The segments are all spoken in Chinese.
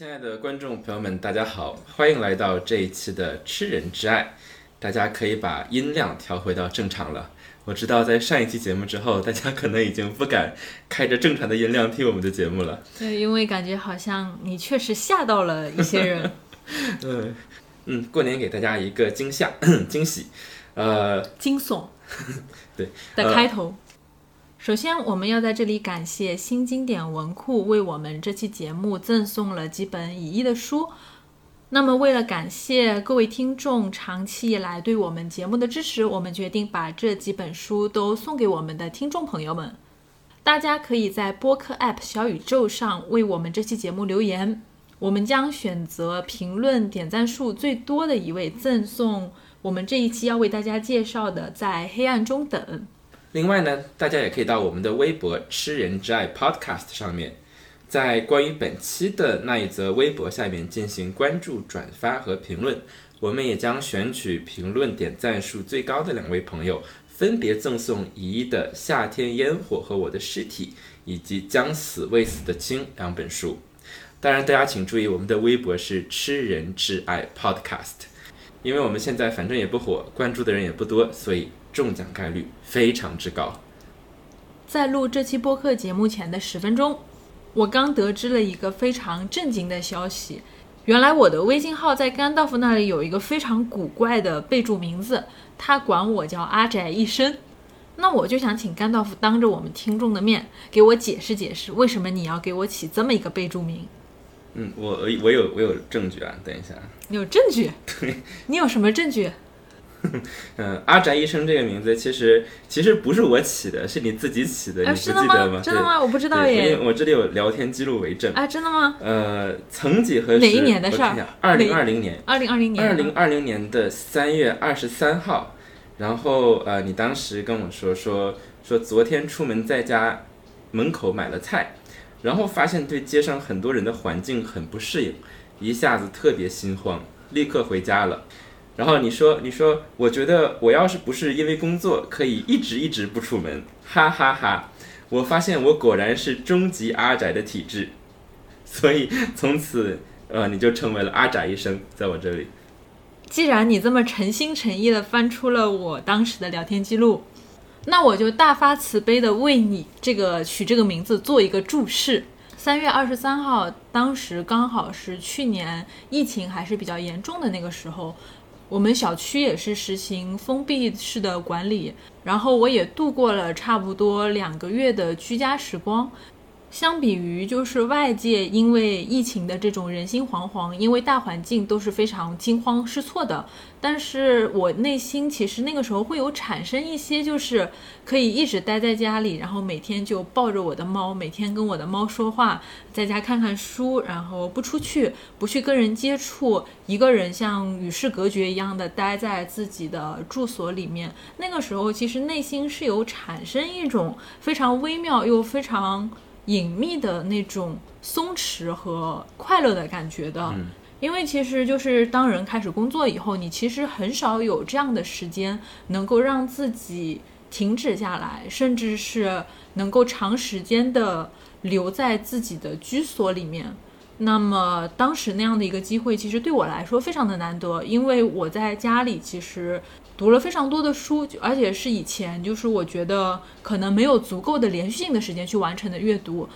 亲爱的观众朋友们，大家好，欢迎来到这一期的《吃人之爱》。大家可以把音量调回到正常了。我知道在上一期节目之后，大家可能已经不敢开着正常的音量听我们的节目了。对，因为感觉好像你确实吓到了一些人。嗯嗯，过年给大家一个惊吓 惊喜，呃，惊悚 对的开头。首先，我们要在这里感谢新经典文库为我们这期节目赠送了几本已译的书。那么，为了感谢各位听众长期以来对我们节目的支持，我们决定把这几本书都送给我们的听众朋友们。大家可以在播客 App 小宇宙上为我们这期节目留言，我们将选择评论点赞数最多的一位赠送我们这一期要为大家介绍的《在黑暗中等》。另外呢，大家也可以到我们的微博“吃人之爱 Podcast” 上面。在关于本期的那一则微博下面进行关注、转发和评论，我们也将选取评论点赞数最高的两位朋友，分别赠送一的《夏天烟火和我的尸体》以及《将死未死的鲸》两本书。当然，大家请注意，我们的微博是“吃人挚爱 Podcast”，因为我们现在反正也不火，关注的人也不多，所以中奖概率非常之高。在录这期播客节目前的十分钟。我刚得知了一个非常震惊的消息，原来我的微信号在甘道夫那里有一个非常古怪的备注名字，他管我叫阿宅一生。那我就想请甘道夫当着我们听众的面给我解释解释，为什么你要给我起这么一个备注名？嗯，我我有我有证据啊，等一下，你有证据？对，你有什么证据？嗯，阿宅医生这个名字其实其实不是我起的，是你自己起的，你不记得吗？真的吗？我不知道耶。我这里有聊天记录为证。啊，真的吗？呃，曾几何时？哪一年的事儿？二零二零年。二零二零年。二零二零年的三月二十三号，然后呃，你当时跟我说说说昨天出门在家门口买了菜，然后发现对街上很多人的环境很不适应，一下子特别心慌，立刻回家了。然后你说，你说，我觉得我要是不是因为工作，可以一直一直不出门，哈哈哈！我发现我果然是终极阿宅的体质，所以从此，呃，你就成为了阿宅医生，在我这里。既然你这么诚心诚意的翻出了我当时的聊天记录，那我就大发慈悲的为你这个取这个名字做一个注释。三月二十三号，当时刚好是去年疫情还是比较严重的那个时候。我们小区也是实行封闭式的管理，然后我也度过了差不多两个月的居家时光。相比于就是外界因为疫情的这种人心惶惶，因为大环境都是非常惊慌失措的，但是我内心其实那个时候会有产生一些，就是可以一直待在家里，然后每天就抱着我的猫，每天跟我的猫说话，在家看看书，然后不出去，不去跟人接触，一个人像与世隔绝一样的待在自己的住所里面。那个时候其实内心是有产生一种非常微妙又非常。隐秘的那种松弛和快乐的感觉的，因为其实就是当人开始工作以后，你其实很少有这样的时间能够让自己停止下来，甚至是能够长时间的留在自己的居所里面。那么当时那样的一个机会，其实对我来说非常的难得，因为我在家里其实。读了非常多的书，而且是以前就是我觉得可能没有足够的连续性的时间去完成的阅读，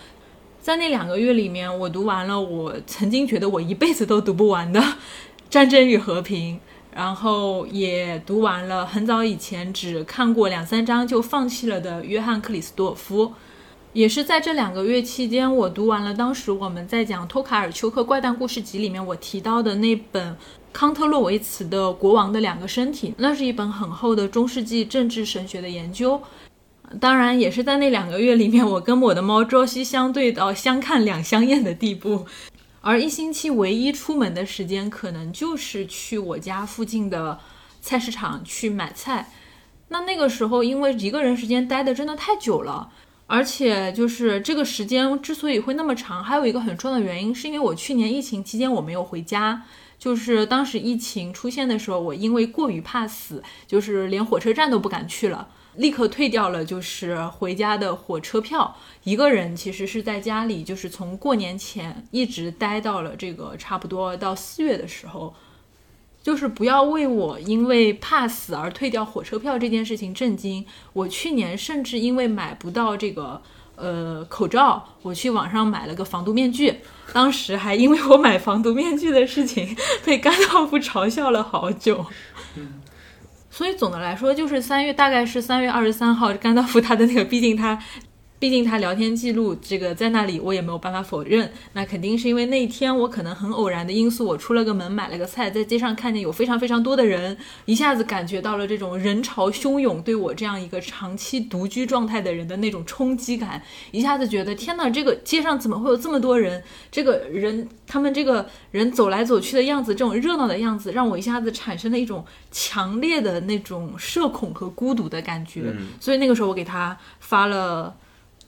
在那两个月里面，我读完了我曾经觉得我一辈子都读不完的《战争与和平》，然后也读完了很早以前只看过两三章就放弃了的约翰克里斯多夫。也是在这两个月期间，我读完了当时我们在讲托卡尔丘克怪诞故事集里面我提到的那本。康特洛维茨的《国王的两个身体》，那是一本很厚的中世纪政治神学的研究。当然，也是在那两个月里面，我跟我的猫朝夕相对到相看两相厌的地步。而一星期唯一出门的时间，可能就是去我家附近的菜市场去买菜。那那个时候，因为一个人时间待的真的太久了，而且就是这个时间之所以会那么长，还有一个很重要的原因，是因为我去年疫情期间我没有回家。就是当时疫情出现的时候，我因为过于怕死，就是连火车站都不敢去了。立刻退掉了就是回家的火车票，一个人其实是在家里，就是从过年前一直待到了这个差不多到四月的时候。就是不要为我因为怕死而退掉火车票这件事情震惊。我去年甚至因为买不到这个呃口罩，我去网上买了个防毒面具。当时还因为我买防毒面具的事情被甘道夫嘲笑了好久。所以总的来说，就是三月大概是三月二十三号，甘道夫他的那个，毕竟他。毕竟他聊天记录这个在那里，我也没有办法否认。那肯定是因为那一天我可能很偶然的因素，我出了个门买了个菜，在街上看见有非常非常多的人，一下子感觉到了这种人潮汹涌对我这样一个长期独居状态的人的那种冲击感，一下子觉得天哪，这个街上怎么会有这么多人？这个人他们这个人走来走去的样子，这种热闹的样子，让我一下子产生了一种强烈的那种社恐和孤独的感觉。所以那个时候我给他发了。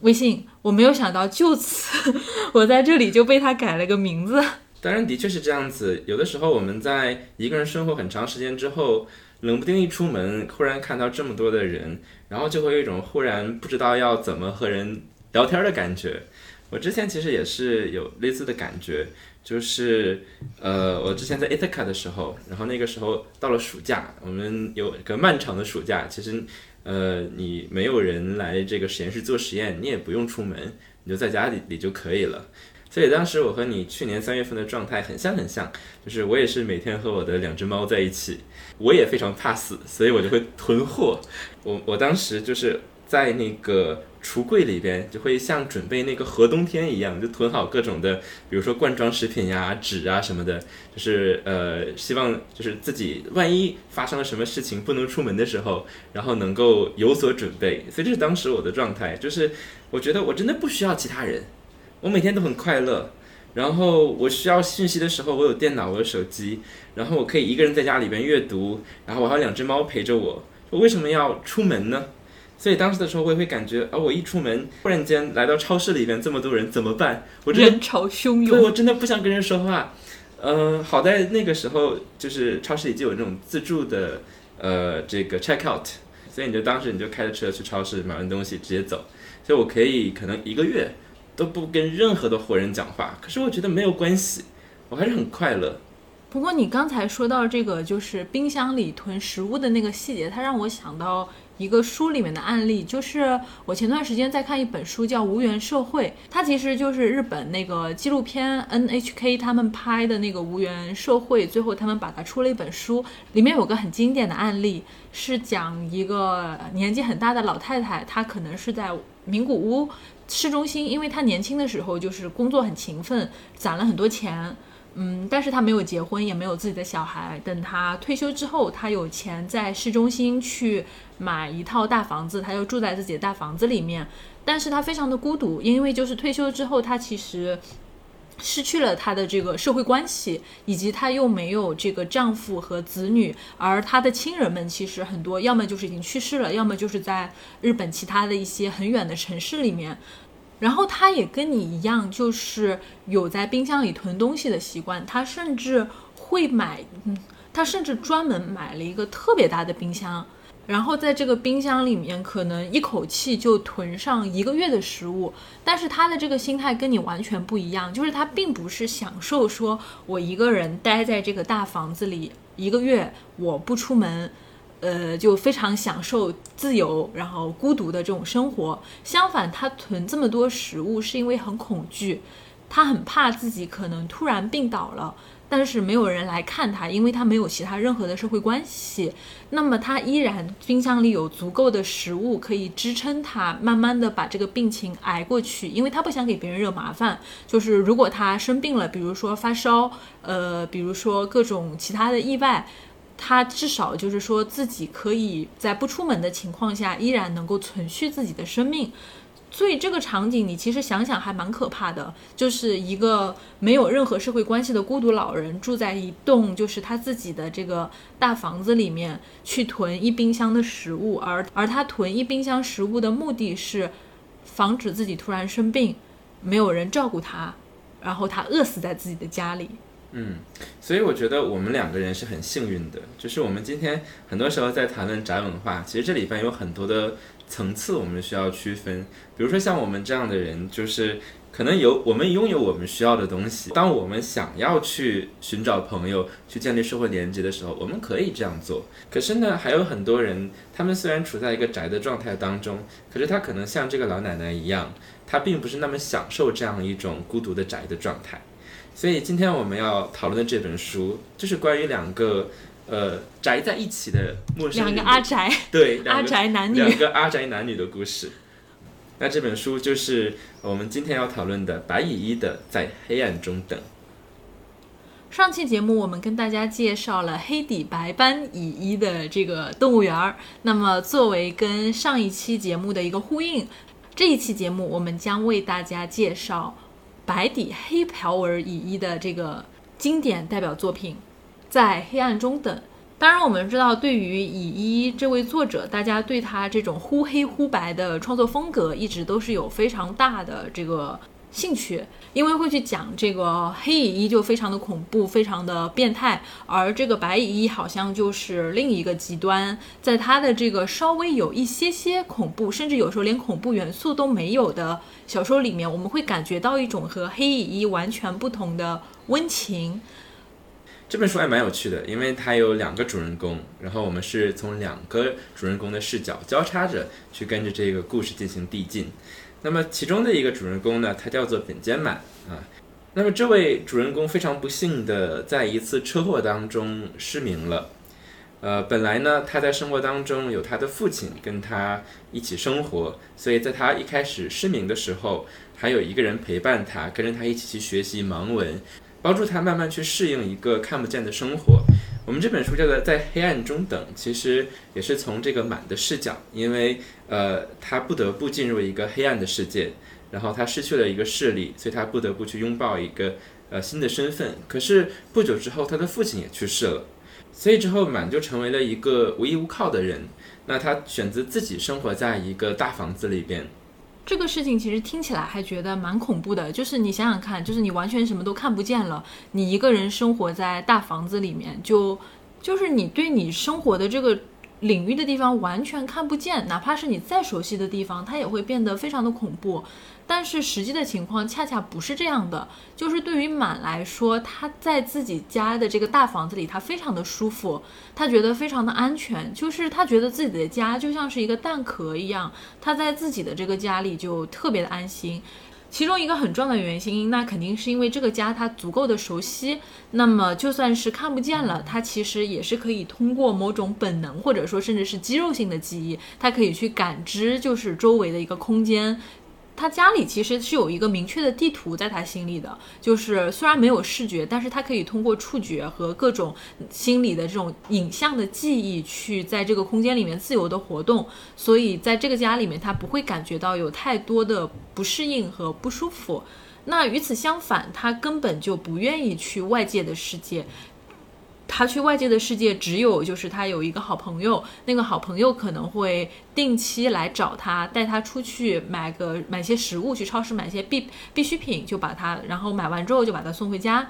微信，我没有想到就此，我在这里就被他改了个名字。当然，的确是这样子。有的时候，我们在一个人生活很长时间之后，冷不丁一出门，忽然看到这么多的人，然后就会有一种忽然不知道要怎么和人聊天的感觉。我之前其实也是有类似的感觉，就是呃，我之前在 Ithaca 的时候，然后那个时候到了暑假，我们有一个漫长的暑假，其实。呃，你没有人来这个实验室做实验，你也不用出门，你就在家里里就可以了。所以当时我和你去年三月份的状态很像很像，就是我也是每天和我的两只猫在一起，我也非常怕死，所以我就会囤货。我我当时就是在那个。橱柜里边就会像准备那个核冬天一样，就囤好各种的，比如说罐装食品呀、纸啊什么的，就是呃，希望就是自己万一发生了什么事情不能出门的时候，然后能够有所准备。所以这是当时我的状态，就是我觉得我真的不需要其他人，我每天都很快乐。然后我需要信息的时候，我有电脑，我有手机，然后我可以一个人在家里边阅读，然后我还有两只猫陪着我。我为什么要出门呢？所以当时的时候，我也会感觉，啊，我一出门，忽然间来到超市里边这么多人，怎么办？我人潮汹涌，对我真的不想跟人说话。嗯，好在那个时候，就是超市里就有那种自助的，呃，这个 check out，所以你就当时你就开着车去超市买完东西直接走。所以我可以可能一个月都不跟任何的活人讲话，可是我觉得没有关系，我还是很快乐。不过你刚才说到这个，就是冰箱里囤食物的那个细节，它让我想到。一个书里面的案例，就是我前段时间在看一本书，叫《无缘社会》，它其实就是日本那个纪录片 NHK 他们拍的那个《无缘社会》，最后他们把它出了一本书，里面有个很经典的案例，是讲一个年纪很大的老太太，她可能是在名古屋市中心，因为她年轻的时候就是工作很勤奋，攒了很多钱。嗯，但是他没有结婚，也没有自己的小孩。等他退休之后，他有钱在市中心去买一套大房子，他就住在自己的大房子里面。但是他非常的孤独，因为就是退休之后，他其实失去了她的这个社会关系，以及她又没有这个丈夫和子女，而她的亲人们其实很多，要么就是已经去世了，要么就是在日本其他的一些很远的城市里面。然后他也跟你一样，就是有在冰箱里囤东西的习惯。他甚至会买，嗯，他甚至专门买了一个特别大的冰箱，然后在这个冰箱里面，可能一口气就囤上一个月的食物。但是他的这个心态跟你完全不一样，就是他并不是享受说我一个人待在这个大房子里一个月，我不出门。呃，就非常享受自由，然后孤独的这种生活。相反，他囤这么多食物是因为很恐惧，他很怕自己可能突然病倒了，但是没有人来看他，因为他没有其他任何的社会关系。那么他依然冰箱里有足够的食物可以支撑他慢慢的把这个病情挨过去，因为他不想给别人惹麻烦。就是如果他生病了，比如说发烧，呃，比如说各种其他的意外。他至少就是说自己可以在不出门的情况下，依然能够存续自己的生命，所以这个场景你其实想想还蛮可怕的，就是一个没有任何社会关系的孤独老人住在一栋就是他自己的这个大房子里面，去囤一冰箱的食物，而而他囤一冰箱食物的目的是防止自己突然生病，没有人照顾他，然后他饿死在自己的家里。嗯，所以我觉得我们两个人是很幸运的，就是我们今天很多时候在谈论宅文化，其实这里边有很多的层次我们需要区分。比如说像我们这样的人，就是可能有我们拥有我们需要的东西，当我们想要去寻找朋友、去建立社会连接的时候，我们可以这样做。可是呢，还有很多人，他们虽然处在一个宅的状态当中，可是他可能像这个老奶奶一样，他并不是那么享受这样一种孤独的宅的状态。所以今天我们要讨论的这本书，就是关于两个呃宅在一起的陌生两个阿宅，对 阿宅男女，两个阿宅男女的故事。那这本书就是我们今天要讨论的白蚁一的《在黑暗中等》。上期节目我们跟大家介绍了黑底白斑蚁一的这个动物园儿，那么作为跟上一期节目的一个呼应，这一期节目我们将为大家介绍白底黑条纹蚁一的这个经典代表作品《在黑暗中等》。当然，我们知道，对于以一这位作者，大家对他这种忽黑忽白的创作风格，一直都是有非常大的这个兴趣，因为会去讲这个黑蚁一就非常的恐怖，非常的变态，而这个白蚁一好像就是另一个极端，在它的这个稍微有一些些恐怖，甚至有时候连恐怖元素都没有的小说里面，我们会感觉到一种和黑蚁一完全不同的温情。这本书还蛮有趣的，因为它有两个主人公，然后我们是从两个主人公的视角交叉着去跟着这个故事进行递进。那么其中的一个主人公呢，他叫做本间满啊。那么这位主人公非常不幸的在一次车祸当中失明了。呃，本来呢他在生活当中有他的父亲跟他一起生活，所以在他一开始失明的时候，还有一个人陪伴他，跟着他一起去学习盲文。帮助他慢慢去适应一个看不见的生活。我们这本书叫做《在黑暗中等》，其实也是从这个满的视角，因为呃，他不得不进入一个黑暗的世界，然后他失去了一个视力，所以他不得不去拥抱一个呃新的身份。可是不久之后，他的父亲也去世了，所以之后满就成为了一个无依无靠的人。那他选择自己生活在一个大房子里边。这个事情其实听起来还觉得蛮恐怖的，就是你想想看，就是你完全什么都看不见了，你一个人生活在大房子里面，就就是你对你生活的这个领域的地方完全看不见，哪怕是你再熟悉的地方，它也会变得非常的恐怖。但是实际的情况恰恰不是这样的，就是对于满来说，他在自己家的这个大房子里，他非常的舒服，他觉得非常的安全，就是他觉得自己的家就像是一个蛋壳一样，他在自己的这个家里就特别的安心。其中一个很重要的原因，那肯定是因为这个家他足够的熟悉，那么就算是看不见了，他其实也是可以通过某种本能，或者说甚至是肌肉性的记忆，他可以去感知就是周围的一个空间。他家里其实是有一个明确的地图在他心里的，就是虽然没有视觉，但是他可以通过触觉和各种心理的这种影像的记忆，去在这个空间里面自由的活动。所以在这个家里面，他不会感觉到有太多的不适应和不舒服。那与此相反，他根本就不愿意去外界的世界。他去外界的世界，只有就是他有一个好朋友，那个好朋友可能会定期来找他，带他出去买个买些食物，去超市买些必必需品，就把他，然后买完之后就把他送回家。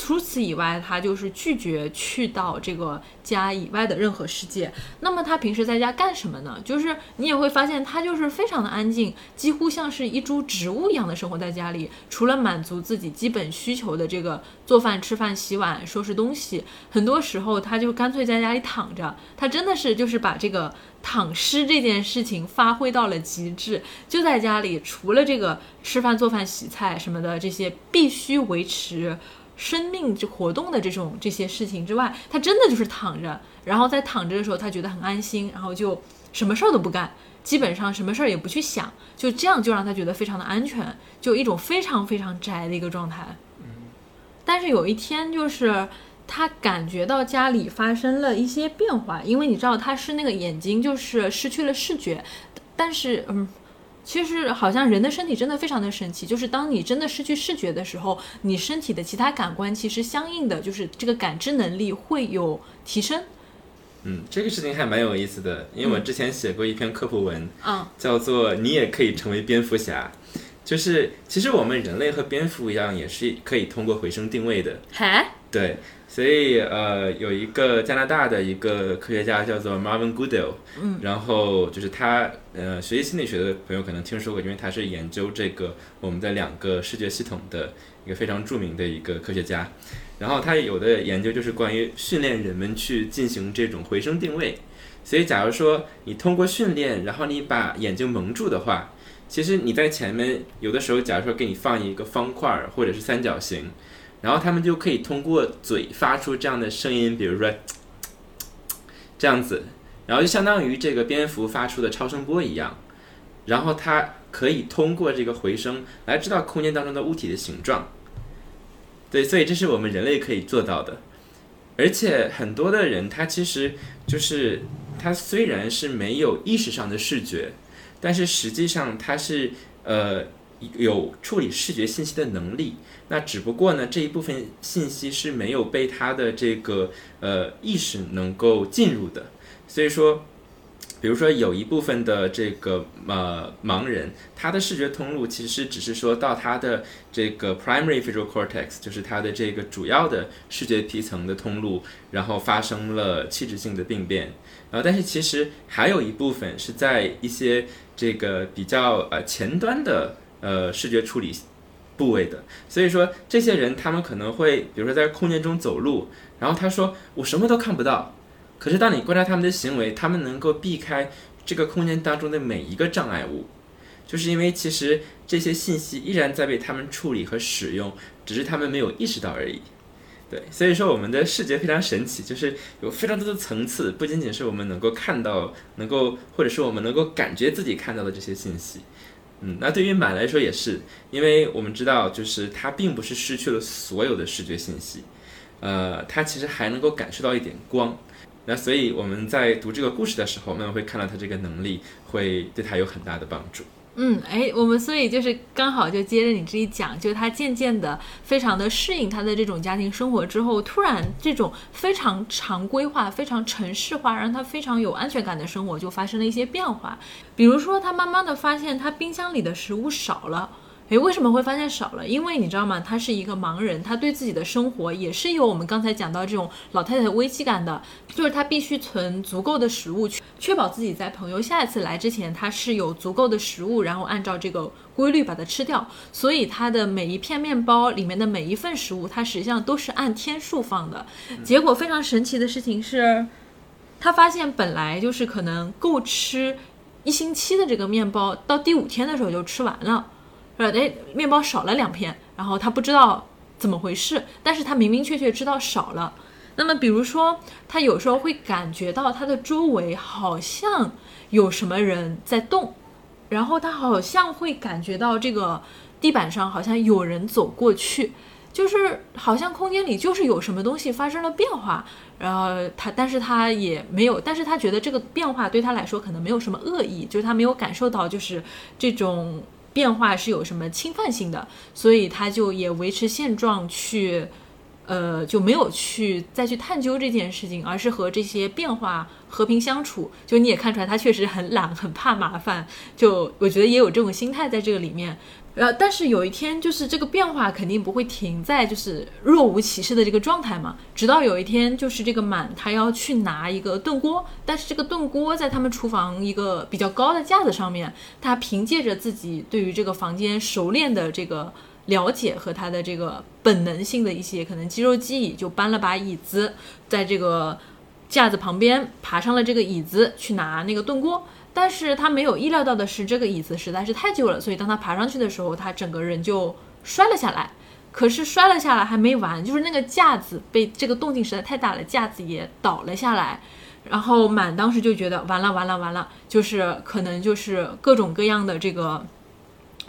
除此以外，他就是拒绝去到这个家以外的任何世界。那么他平时在家干什么呢？就是你也会发现，他就是非常的安静，几乎像是一株植物一样的生活在家里。除了满足自己基本需求的这个做饭、吃饭、洗碗、收拾东西，很多时候他就干脆在家里躺着。他真的是就是把这个躺尸这件事情发挥到了极致，就在家里，除了这个吃饭、做饭、洗菜什么的这些必须维持。生命活动的这种这些事情之外，他真的就是躺着，然后在躺着的时候，他觉得很安心，然后就什么事儿都不干，基本上什么事儿也不去想，就这样就让他觉得非常的安全，就一种非常非常宅的一个状态。但是有一天，就是他感觉到家里发生了一些变化，因为你知道他是那个眼睛就是失去了视觉，但是嗯。其实好像人的身体真的非常的神奇，就是当你真的失去视觉的时候，你身体的其他感官其实相应的就是这个感知能力会有提升。嗯，这个事情还蛮有意思的，因为我之前写过一篇科普文，嗯，叫做“你也可以成为蝙蝠侠”。就是其实我们人类和蝙蝠一样，也是可以通过回声定位的。嗨，对，所以呃，有一个加拿大的一个科学家叫做 Marvin Goodell，嗯，然后就是他呃，学习心理学的朋友可能听说过，因为他是研究这个我们的两个视觉系统的一个非常著名的一个科学家。然后他有的研究就是关于训练人们去进行这种回声定位。所以，假如说你通过训练，然后你把眼睛蒙住的话，其实你在前面有的时候，假如说给你放一个方块或者是三角形，然后他们就可以通过嘴发出这样的声音，比如说这样子，然后就相当于这个蝙蝠发出的超声波一样，然后它可以通过这个回声来知道空间当中的物体的形状。对，所以这是我们人类可以做到的，而且很多的人他其实就是。他虽然是没有意识上的视觉，但是实际上他是呃有处理视觉信息的能力。那只不过呢，这一部分信息是没有被他的这个呃意识能够进入的。所以说。比如说，有一部分的这个呃盲人，他的视觉通路其实只是说到他的这个 primary visual cortex，就是他的这个主要的视觉皮层的通路，然后发生了器质性的病变。然后，但是其实还有一部分是在一些这个比较呃前端的呃视觉处理部位的。所以说，这些人他们可能会，比如说在空间中走路，然后他说我什么都看不到。可是，当你观察他们的行为，他们能够避开这个空间当中的每一个障碍物，就是因为其实这些信息依然在被他们处理和使用，只是他们没有意识到而已。对，所以说我们的视觉非常神奇，就是有非常多的层次，不仅仅是我们能够看到，能够或者是我们能够感觉自己看到的这些信息。嗯，那对于马来说也是，因为我们知道，就是它并不是失去了所有的视觉信息，呃，它其实还能够感受到一点光。那所以我们在读这个故事的时候，慢慢会看到它这个能力会对它有很大的帮助。嗯，哎，我们所以就是刚好就接着你这一讲，就他渐渐的非常的适应他的这种家庭生活之后，突然这种非常常规化、非常城市化，让他非常有安全感的生活就发生了一些变化。比如说，他慢慢的发现他冰箱里的食物少了。诶，为什么会发现少了？因为你知道吗？他是一个盲人，他对自己的生活也是有我们刚才讲到这种老太太的危机感的，就是他必须存足够的食物，确保自己在朋友下一次来之前，他是有足够的食物，然后按照这个规律把它吃掉。所以他的每一片面包里面的每一份食物，它实际上都是按天数放的。结果非常神奇的事情是，他发现本来就是可能够吃一星期的这个面包，到第五天的时候就吃完了。说，哎，面包少了两片，然后他不知道怎么回事，但是他明明确确知道少了。那么，比如说，他有时候会感觉到他的周围好像有什么人在动，然后他好像会感觉到这个地板上好像有人走过去，就是好像空间里就是有什么东西发生了变化。然后他，但是他也没有，但是他觉得这个变化对他来说可能没有什么恶意，就是他没有感受到就是这种。变化是有什么侵犯性的，所以他就也维持现状去，呃，就没有去再去探究这件事情，而是和这些变化和平相处。就你也看出来，他确实很懒，很怕麻烦。就我觉得也有这种心态在这个里面。呃，但是有一天，就是这个变化肯定不会停在就是若无其事的这个状态嘛。直到有一天，就是这个满他要去拿一个炖锅，但是这个炖锅在他们厨房一个比较高的架子上面，他凭借着自己对于这个房间熟练的这个了解和他的这个本能性的一些可能肌肉记忆，就搬了把椅子，在这个架子旁边爬上了这个椅子去拿那个炖锅。但是他没有意料到的是，这个椅子实在是太旧了，所以当他爬上去的时候，他整个人就摔了下来。可是摔了下来还没完，就是那个架子被这个动静实在太大了，架子也倒了下来。然后满当时就觉得完了完了完了，就是可能就是各种各样的这个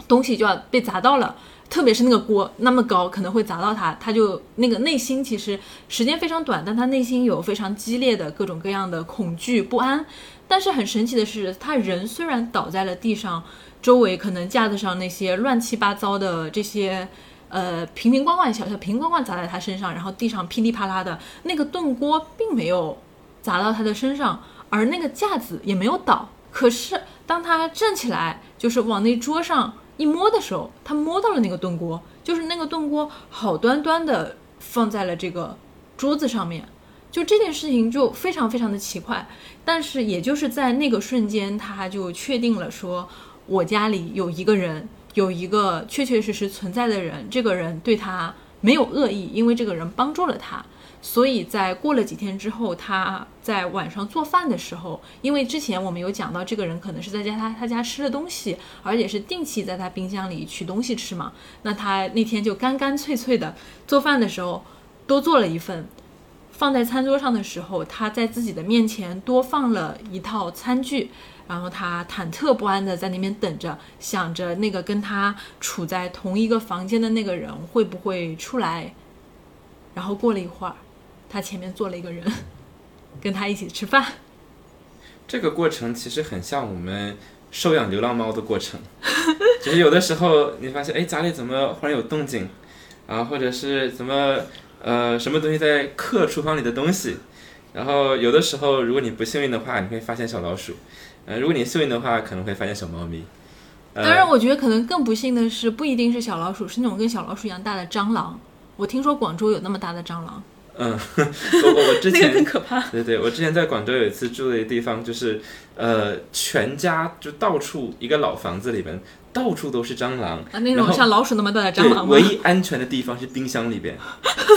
东西就要被砸到了，特别是那个锅那么高，可能会砸到他。他就那个内心其实时间非常短，但他内心有非常激烈的各种各样的恐惧不安。但是很神奇的是，他人虽然倒在了地上，周围可能架子上那些乱七八糟的这些，呃，瓶瓶罐罐、小小瓶罐罐砸在他身上，然后地上噼里啪啦的，那个炖锅并没有砸到他的身上，而那个架子也没有倒。可是当他站起来，就是往那桌上一摸的时候，他摸到了那个炖锅，就是那个炖锅好端端的放在了这个桌子上面，就这件事情就非常非常的奇怪。但是也就是在那个瞬间，他就确定了说，我家里有一个人，有一个确确实实存在的人，这个人对他没有恶意，因为这个人帮助了他。所以在过了几天之后，他在晚上做饭的时候，因为之前我们有讲到，这个人可能是在家他他家吃了东西，而且是定期在他冰箱里取东西吃嘛。那他那天就干干脆脆的做饭的时候，多做了一份，放在餐桌上的时候，他在自己的面前多放了一套餐具，然后他忐忑不安的在那边等着，想着那个跟他处在同一个房间的那个人会不会出来。然后过了一会儿。他前面坐了一个人，跟他一起吃饭。这个过程其实很像我们收养流浪猫的过程，就是有的时候你发现，哎，家里怎么忽然有动静，啊，或者是怎么呃什么东西在克厨房里的东西，然后有的时候如果你不幸运的话，你会发现小老鼠，呃，如果你幸运的话，可能会发现小猫咪。当然，我觉得可能更不幸的是，不一定是小老鼠，是那种跟小老鼠一样大的蟑螂。我听说广州有那么大的蟑螂。嗯，我我我之前更可怕。对对，我之前在广州有一次住的地方，就是呃，全家就到处一个老房子里边，到处都是蟑螂啊，那种像老鼠那么大的蟑螂吗？唯一安全的地方是冰箱里边，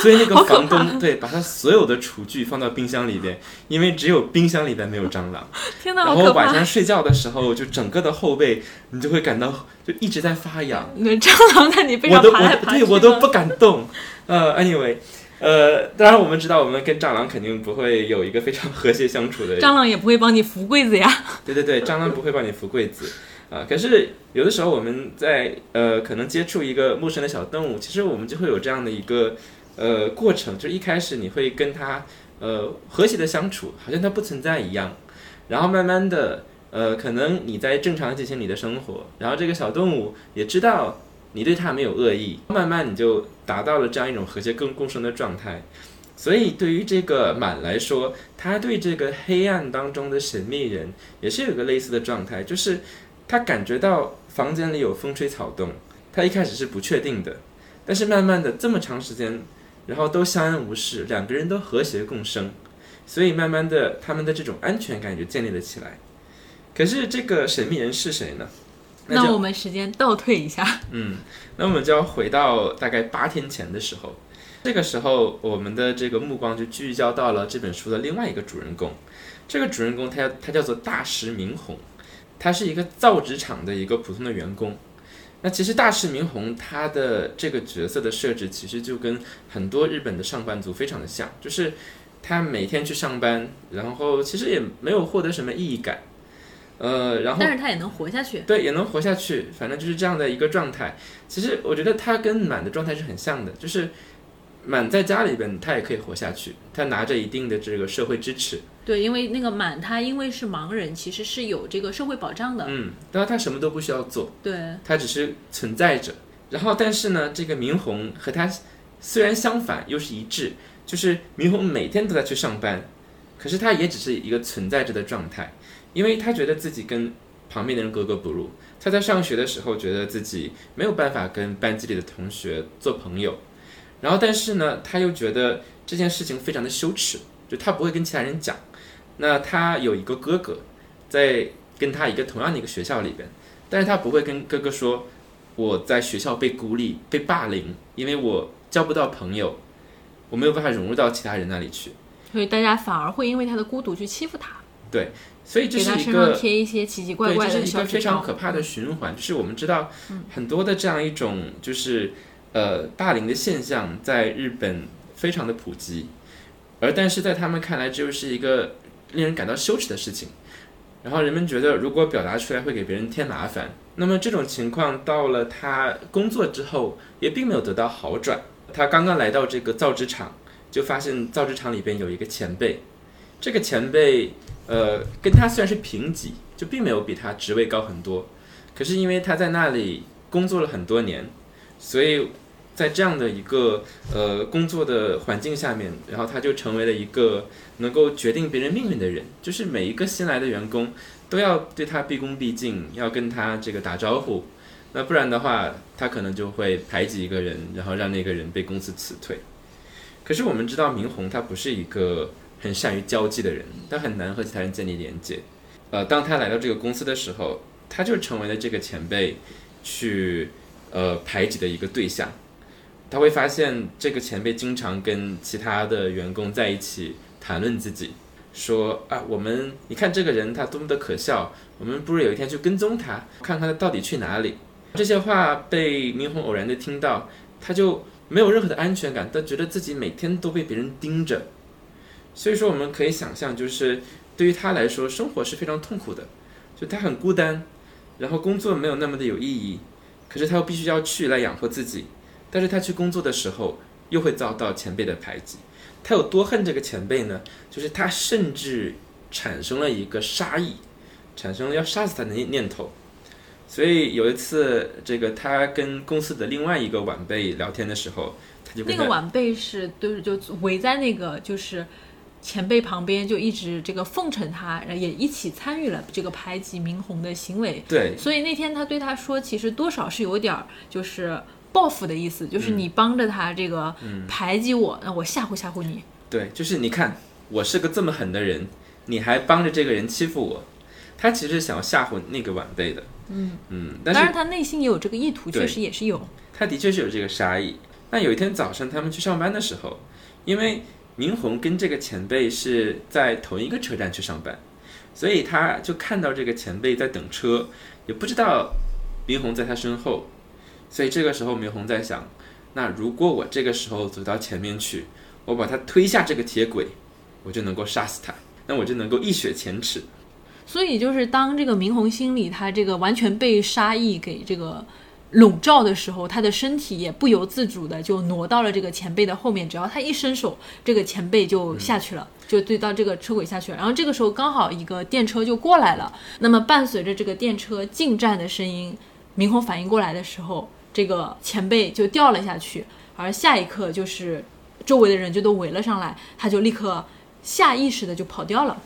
所以那个房东对把他所有的厨具放到冰箱里边，因为只有冰箱里边没有蟑螂。天哪，然后晚上睡觉的时候，就整个的后背你就会感到就一直在发痒。那蟑螂在你背上爬来爬去，对我都不敢动。呃，anyway。呃，当然我们知道，我们跟蟑螂肯定不会有一个非常和谐相处的。蟑螂也不会帮你扶柜子呀。对对对，蟑螂不会帮你扶柜子啊。可是有的时候我们在呃可能接触一个陌生的小动物，其实我们就会有这样的一个呃过程，就一开始你会跟它呃和谐的相处，好像它不存在一样。然后慢慢的呃，可能你在正常进行你的生活，然后这个小动物也知道。你对他没有恶意，慢慢你就达到了这样一种和谐共共生的状态。所以对于这个满来说，他对这个黑暗当中的神秘人也是有个类似的状态，就是他感觉到房间里有风吹草动，他一开始是不确定的，但是慢慢的这么长时间，然后都相安无事，两个人都和谐共生，所以慢慢的他们的这种安全感就建立了起来。可是这个神秘人是谁呢？那我们时间倒退一下，嗯，那我们就要回到大概八天前的时候，这个时候我们的这个目光就聚焦到了这本书的另外一个主人公，这个主人公他他叫做大石明宏，他是一个造纸厂的一个普通的员工。那其实大石明宏他的这个角色的设置其实就跟很多日本的上班族非常的像，就是他每天去上班，然后其实也没有获得什么意义感。呃，然后，但是他也能活下去，对，也能活下去，反正就是这样的一个状态。其实我觉得他跟满的状态是很像的，就是满在家里边他也可以活下去，他拿着一定的这个社会支持。对，因为那个满他因为是盲人，其实是有这个社会保障的。嗯，但是他什么都不需要做，对，他只是存在着。然后，但是呢，这个明红和他虽然相反，又是一致，就是明红每天都在去上班，可是他也只是一个存在着的状态。因为他觉得自己跟旁边的人格格不入，他在上学的时候觉得自己没有办法跟班级里的同学做朋友，然后但是呢，他又觉得这件事情非常的羞耻，就他不会跟其他人讲。那他有一个哥哥，在跟他一个同样的一个学校里边，但是他不会跟哥哥说我在学校被孤立、被霸凌，因为我交不到朋友，我没有办法融入到其他人那里去，所以大家反而会因为他的孤独去欺负他。对。所以这是一个贴一些奇奇怪怪的，这是一个非常可怕的循环。就是我们知道很多的这样一种就是呃霸凌的现象，在日本非常的普及，而但是在他们看来，这就是一个令人感到羞耻的事情。然后人们觉得，如果表达出来会给别人添麻烦。那么这种情况到了他工作之后，也并没有得到好转。他刚刚来到这个造纸厂，就发现造纸厂里边有一个前辈，这个前辈。呃，跟他虽然是平级，就并没有比他职位高很多，可是因为他在那里工作了很多年，所以在这样的一个呃工作的环境下面，然后他就成为了一个能够决定别人命运的人。就是每一个新来的员工都要对他毕恭毕敬，要跟他这个打招呼，那不然的话，他可能就会排挤一个人，然后让那个人被公司辞退。可是我们知道，明红他不是一个很善于交际的人，他很难和其他人建立连接。呃，当他来到这个公司的时候，他就成为了这个前辈去呃排挤的一个对象。他会发现这个前辈经常跟其他的员工在一起谈论自己，说啊，我们你看这个人他多么的可笑，我们不如有一天去跟踪他，看看他到底去哪里。这些话被明红偶然的听到，他就没有任何的安全感，他觉得自己每天都被别人盯着。所以说，我们可以想象，就是对于他来说，生活是非常痛苦的，就他很孤单，然后工作没有那么的有意义，可是他又必须要去来养活自己。但是他去工作的时候，又会遭到前辈的排挤。他有多恨这个前辈呢？就是他甚至产生了一个杀意，产生了要杀死他的念念头。所以有一次，这个他跟公司的另外一个晚辈聊天的时候，他就那个晚辈是都是就围在那个就是前辈旁边，就一直这个奉承他，也一起参与了这个排挤明红的行为。对，所以那天他对他说，其实多少是有点儿就是报复的意思，就是你帮着他这个排挤我，那我吓唬吓唬你。对，就是你看我是个这么狠的人，你还帮着这个人欺负我，他其实想要吓唬那个晚辈的。嗯嗯，但是当然他内心也有这个意图，确实也是有。他的确是有这个杀意。那有一天早上他们去上班的时候，因为明红跟这个前辈是在同一个车站去上班，所以他就看到这个前辈在等车，也不知道明红在他身后，所以这个时候明红在想，那如果我这个时候走到前面去，我把他推下这个铁轨，我就能够杀死他，那我就能够一雪前耻。所以就是当这个明红心里他这个完全被杀意给这个笼罩的时候，他的身体也不由自主的就挪到了这个前辈的后面，只要他一伸手，这个前辈就下去了，就对到这个车轨下去了。然后这个时候刚好一个电车就过来了，那么伴随着这个电车进站的声音，明红反应过来的时候，这个前辈就掉了下去，而下一刻就是周围的人就都围了上来，他就立刻下意识的就跑掉了。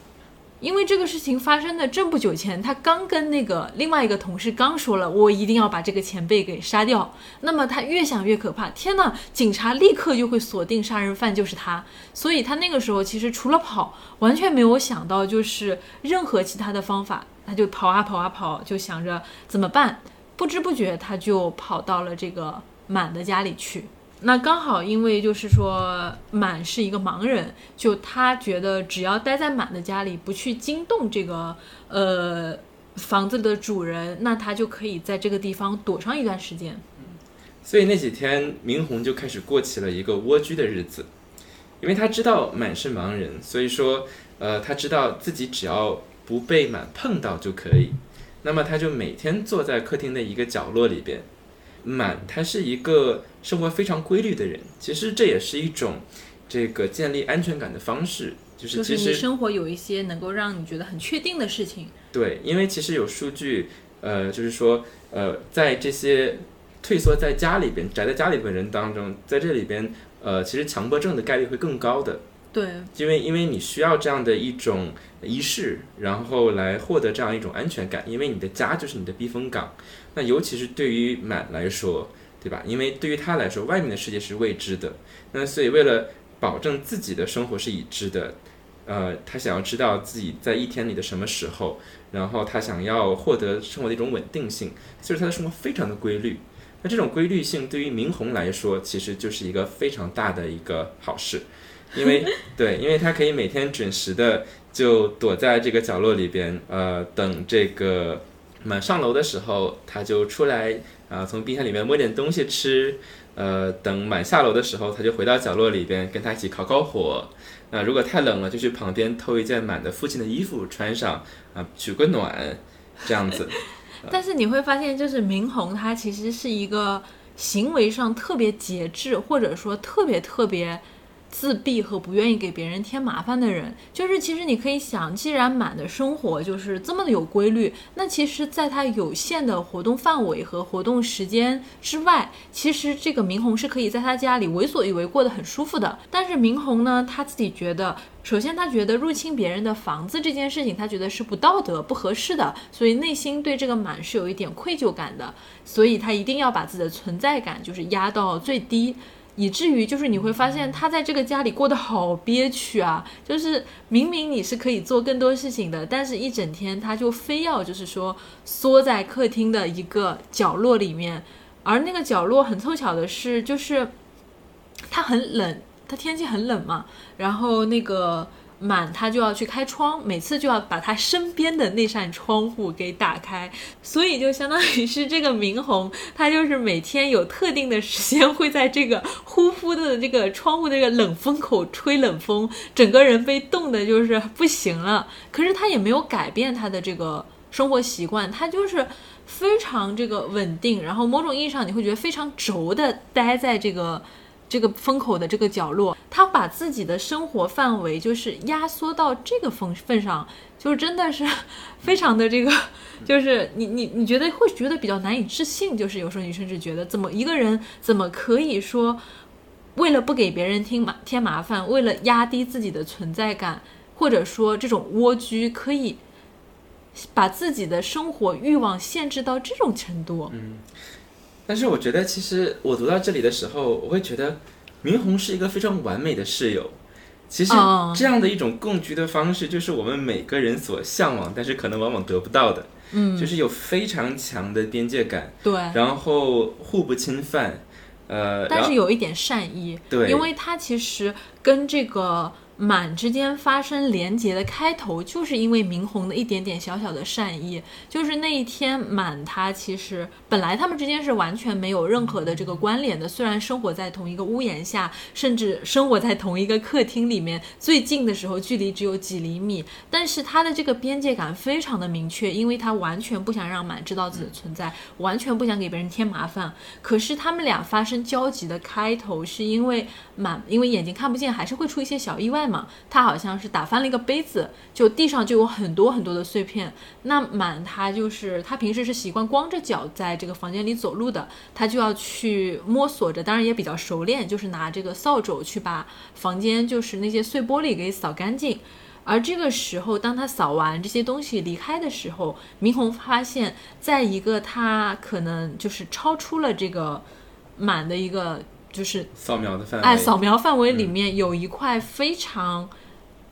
因为这个事情发生的正不久前，他刚跟那个另外一个同事刚说了，我一定要把这个前辈给杀掉。那么他越想越可怕，天呐，警察立刻就会锁定杀人犯就是他。所以他那个时候其实除了跑，完全没有想到就是任何其他的方法，他就跑啊跑啊跑，就想着怎么办。不知不觉他就跑到了这个满的家里去。那刚好，因为就是说满是一个盲人，就他觉得只要待在满的家里，不去惊动这个呃房子的主人，那他就可以在这个地方躲上一段时间。所以那几天，明红就开始过起了一个蜗居的日子，因为他知道满是盲人，所以说，呃，他知道自己只要不被满碰到就可以。那么他就每天坐在客厅的一个角落里边。满他是一个生活非常规律的人，其实这也是一种这个建立安全感的方式，就是就是其实你生活有一些能够让你觉得很确定的事情。对，因为其实有数据，呃，就是说，呃，在这些退缩在家里边、宅在家里边的人当中，在这里边，呃，其实强迫症的概率会更高的，对，因为因为你需要这样的一种仪式，然后来获得这样一种安全感，因为你的家就是你的避风港。那尤其是对于满来说，对吧？因为对于他来说，外面的世界是未知的，那所以为了保证自己的生活是已知的，呃，他想要知道自己在一天里的什么时候，然后他想要获得生活的一种稳定性，就是他的生活非常的规律。那这种规律性对于明红来说，其实就是一个非常大的一个好事，因为对，因为他可以每天准时的就躲在这个角落里边，呃，等这个满上楼的时候，他就出来啊、从冰箱里面摸点东西吃，呃，等满下楼的时候，他就回到角落里边跟他一起烤烤火。那如果太冷了，就去旁边偷一件满的父亲的衣服穿上啊，取个暖，这样子。但是你会发现，就是明红他其实是一个行为上特别节制，或者说特别特别自闭和不愿意给别人添麻烦的人，就是其实你可以想，既然满的生活就是这么的有规律，那其实在他有限的活动范围和活动时间之外，其实这个明红是可以在他家里为所欲为，过得很舒服的。但是明红呢，他自己觉得，首先他觉得入侵别人的房子这件事情，他觉得是不道德、不合适的，所以内心对这个满是有一点愧疚感的，所以他一定要把自己的存在感就是压到最低。以至于就是你会发现他在这个家里过得好憋屈啊！就是明明你是可以做更多事情的，但是一整天他就非要就是说缩在客厅的一个角落里面，而那个角落很凑巧的是，就是他很冷，他天气很冷嘛，然后那个。满他就要去开窗，每次就要把他身边的那扇窗户给打开，所以就相当于是这个明红，他就是每天有特定的时间会在这个呼呼的这个窗户这个冷风口吹冷风，整个人被冻的就是不行了。可是他也没有改变他的这个生活习惯，他就是非常这个稳定，然后某种意义上你会觉得非常轴的待在这个。这个风口的这个角落，他把自己的生活范围就是压缩到这个份份上，就是真的是非常的这个，就是你你你觉得会觉得比较难以置信，就是有时候你甚至觉得怎么一个人怎么可以说，为了不给别人添麻添麻烦，为了压低自己的存在感，或者说这种蜗居，可以把自己的生活欲望限制到这种程度。嗯。但是我觉得，其实我读到这里的时候，我会觉得明红是一个非常完美的室友。其实这样的一种共居的方式，就是我们每个人所向往，但是可能往往得不到的。嗯，就是有非常强的边界感，对，然后互不侵犯，呃，但是有一点善意，对，因为他其实跟这个。满之间发生连结的开头，就是因为明红的一点点小小的善意。就是那一天，满他其实本来他们之间是完全没有任何的这个关联的，虽然生活在同一个屋檐下，甚至生活在同一个客厅里面，最近的时候距离只有几厘米，但是他的这个边界感非常的明确，因为他完全不想让满知道自己的存在，完全不想给别人添麻烦。可是他们俩发生交集的开头，是因为满因为眼睛看不见，还是会出一些小意外。嘛，他好像是打翻了一个杯子，就地上就有很多很多的碎片。那满他就是他平时是习惯光着脚在这个房间里走路的，他就要去摸索着，当然也比较熟练，就是拿这个扫帚去把房间就是那些碎玻璃给扫干净。而这个时候，当他扫完这些东西离开的时候，明红发现，在一个他可能就是超出了这个满的一个。就是扫描的范围，哎，扫描范围里面有一块非常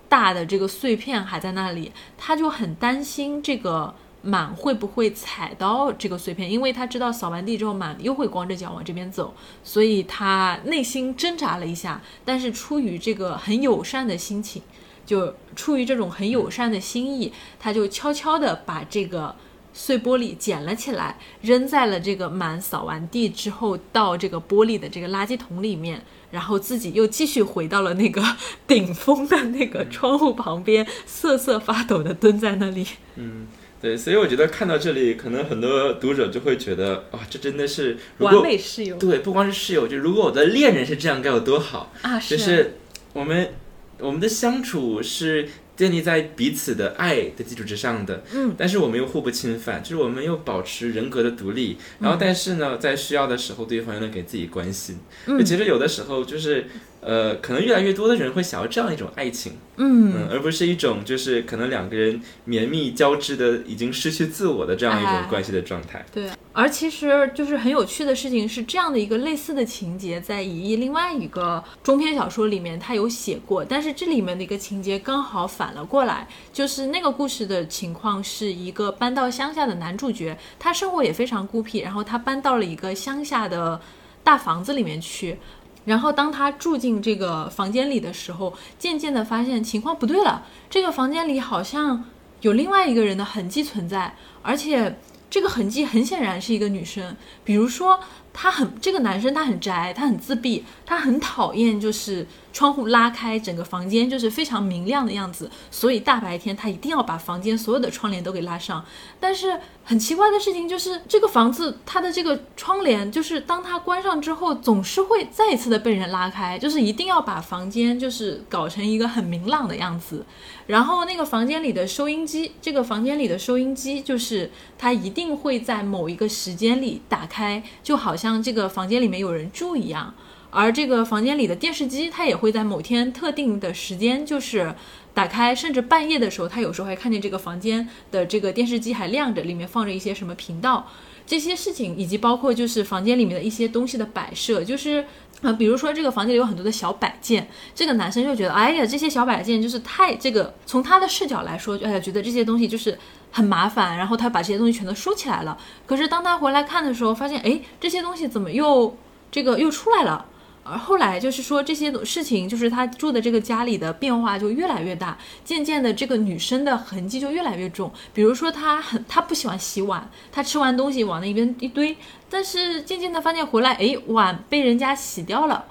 大的这个碎片还在那里，他就很担心这个满会不会踩到这个碎片，因为他知道扫完地之后满又会光着脚往这边走，所以他内心挣扎了一下，但是出于这个很友善的心情，就出于这种很友善的心意，他就悄悄的把这个。碎玻璃捡了起来，扔在了这个满扫完地之后到这个玻璃的这个垃圾桶里面，然后自己又继续回到了那个顶峰的那个窗户旁边，瑟瑟发抖的蹲在那里。嗯，对，所以我觉得看到这里，可能很多读者就会觉得，哇，这真的是完美室友。对，不光是室友，就如果我的恋人是这样，该有多好啊！就是我们我们的相处是。建立在彼此的爱的基础之上的，嗯，但是我们又互不侵犯，就是我们又保持人格的独立，然后但是呢，在需要的时候，对方又能给自己关心。嗯，其实有的时候就是。呃，可能越来越多的人会想要这样一种爱情，嗯，而不是一种就是可能两个人绵密交织的已经失去自我的这样一种关系的状态。对，而其实就是很有趣的事情是，这样的一个类似的情节，在《乙一》另外一个中篇小说里面，他有写过，但是这里面的一个情节刚好反了过来，就是那个故事的情况是一个搬到乡下的男主角，他生活也非常孤僻，然后他搬到了一个乡下的大房子里面去。然后当他住进这个房间里的时候，渐渐的发现情况不对了。这个房间里好像有另外一个人的痕迹存在，而且这个痕迹很显然是一个女生。比如说，他很这个男生他很宅，他很自闭，他很讨厌就是窗户拉开，整个房间就是非常明亮的样子，所以大白天他一定要把房间所有的窗帘都给拉上。但是很奇怪的事情就是，这个房子它的这个窗帘，就是当它关上之后，总是会再一次的被人拉开，就是一定要把房间就是搞成一个很明朗的样子。然后那个房间里的收音机，这个房间里的收音机就是它一定会在某一个时间里打开，就好像这个房间里面有人住一样。而这个房间里的电视机，它也会在某天特定的时间就是打开，甚至半夜的时候，他有时候还看见这个房间的这个电视机还亮着，里面放着一些什么频道。这些事情以及包括就是房间里面的一些东西的摆设，就是啊，比如说这个房间里有很多的小摆件，这个男生就觉得，哎呀，这些小摆件就是太这个，从他的视角来说，哎呀，觉得这些东西就是很麻烦，然后他把这些东西全都收起来了。可是当他回来看的时候，发现，哎，这些东西怎么又这个又出来了？而后来就是说这些事情，就是他住的这个家里的变化就越来越大，渐渐的这个女生的痕迹就越来越重。比如说她很她不喜欢洗碗，她吃完东西往那边一堆，但是渐渐的发现回来，哎，碗被人家洗掉了。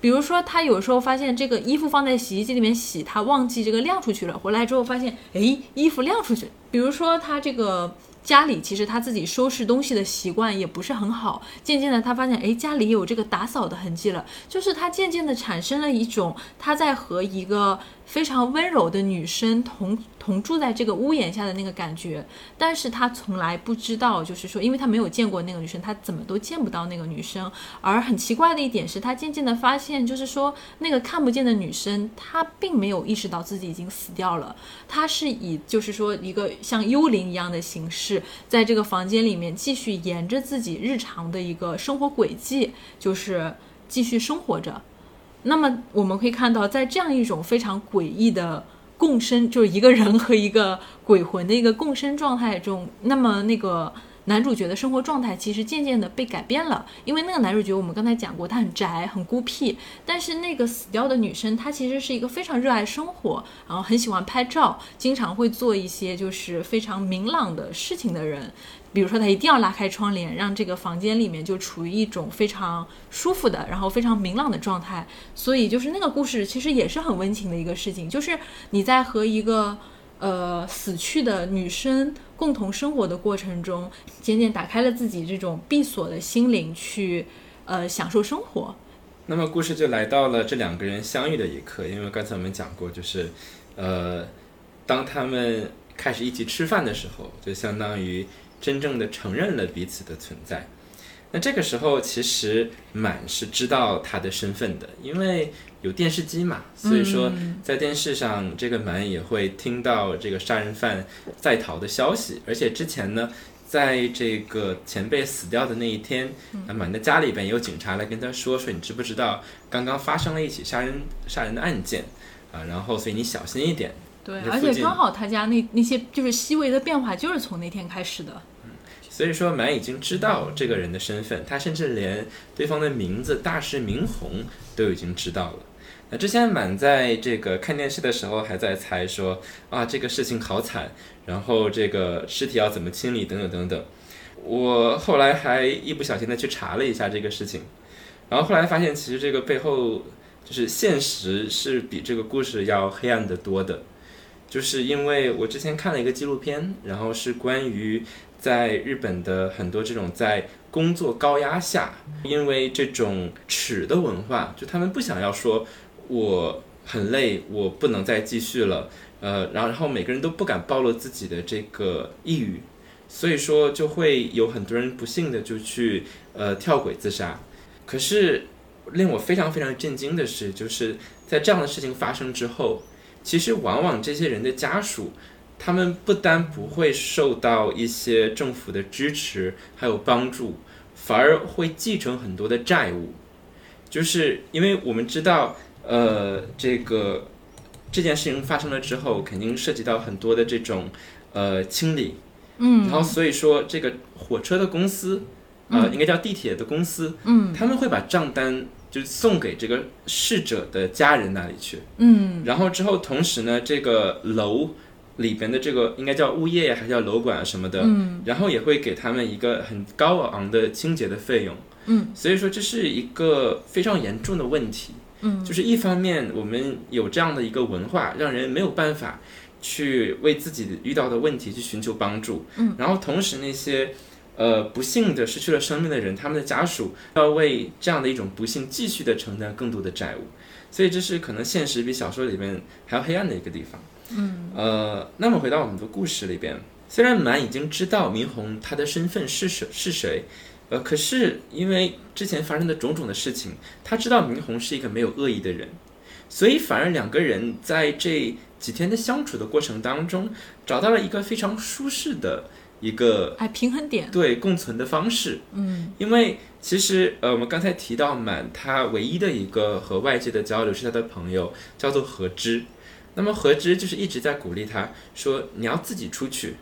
比如说她有时候发现这个衣服放在洗衣机里面洗，她忘记这个晾出去了，回来之后发现，哎，衣服晾出去。比如说她这个。家里其实他自己收拾东西的习惯也不是很好，渐渐的他发现，哎，家里有这个打扫的痕迹了，就是他渐渐的产生了一种他在和一个。非常温柔的女生同同住在这个屋檐下的那个感觉，但是他从来不知道，就是说，因为他没有见过那个女生，他怎么都见不到那个女生。而很奇怪的一点是，他渐渐的发现，就是说，那个看不见的女生，她并没有意识到自己已经死掉了，她是以就是说一个像幽灵一样的形式，在这个房间里面继续沿着自己日常的一个生活轨迹，就是继续生活着。那么我们可以看到，在这样一种非常诡异的共生，就是一个人和一个鬼魂的一个共生状态中，那么那个男主角的生活状态其实渐渐的被改变了。因为那个男主角我们刚才讲过，他很宅、很孤僻，但是那个死掉的女生，她其实是一个非常热爱生活，然后很喜欢拍照，经常会做一些就是非常明朗的事情的人。比如说，他一定要拉开窗帘，让这个房间里面就处于一种非常舒服的，然后非常明朗的状态。所以，就是那个故事其实也是很温情的一个事情，就是你在和一个呃死去的女生共同生活的过程中，渐渐打开了自己这种闭锁的心灵，去呃享受生活。那么，故事就来到了这两个人相遇的一刻，因为刚才我们讲过，就是呃，当他们开始一起吃饭的时候，就相当于。真正的承认了彼此的存在，那这个时候其实满是知道他的身份的，因为有电视机嘛，所以说在电视上这个满也会听到这个杀人犯在逃的消息，而且之前呢，在这个前辈死掉的那一天，那满的家里边有警察来跟他说说，你知不知道刚刚发生了一起杀人杀人的案件啊？然后所以你小心一点。对，而且刚好他家那那些就是细微的变化，就是从那天开始的。嗯，所以说满已经知道这个人的身份，他甚至连对方的名字大师明红都已经知道了。那之前满在这个看电视的时候还在猜说啊这个事情好惨，然后这个尸体要怎么清理等等等等。我后来还一不小心的去查了一下这个事情，然后后来发现其实这个背后就是现实是比这个故事要黑暗的多的。就是因为我之前看了一个纪录片，然后是关于在日本的很多这种在工作高压下，因为这种耻的文化，就他们不想要说我很累，我不能再继续了，呃，然后然后每个人都不敢暴露自己的这个抑郁，所以说就会有很多人不幸的就去呃跳轨自杀。可是令我非常非常震惊的是，就是在这样的事情发生之后。其实，往往这些人的家属，他们不单不会受到一些政府的支持还有帮助，反而会继承很多的债务。就是因为我们知道，呃，这个这件事情发生了之后，肯定涉及到很多的这种呃清理，嗯，然后所以说这个火车的公司，呃，应该叫地铁的公司，嗯，他们会把账单。就送给这个逝者的家人那里去，嗯，然后之后同时呢，这个楼里边的这个应该叫物业还是叫楼管啊什么的，嗯。然后也会给他们一个很高昂的清洁的费用，嗯，所以说这是一个非常严重的问题，嗯，就是一方面我们有这样的一个文化，让人没有办法去为自己遇到的问题去寻求帮助，嗯，然后同时那些呃不幸的失去了生命的人，他们的家属要为这样的一种不幸继续的承担更多的债务，所以这是可能现实比小说里面还要黑暗的一个地方。嗯，呃，那么回到我们的故事里边，虽然满已经知道明红他的身份是谁是谁，呃，可是因为之前发生的种种的事情，他知道明红是一个没有恶意的人，所以反而两个人在这几天的相处的过程当中，找到了一个非常舒适的一个哎，平衡点，对共存的方式。嗯因为其实呃，我们刚才提到满，他唯一的一个和外界的交流是他的朋友，叫做何之。那么何之就是一直在鼓励他说，你要自己出去，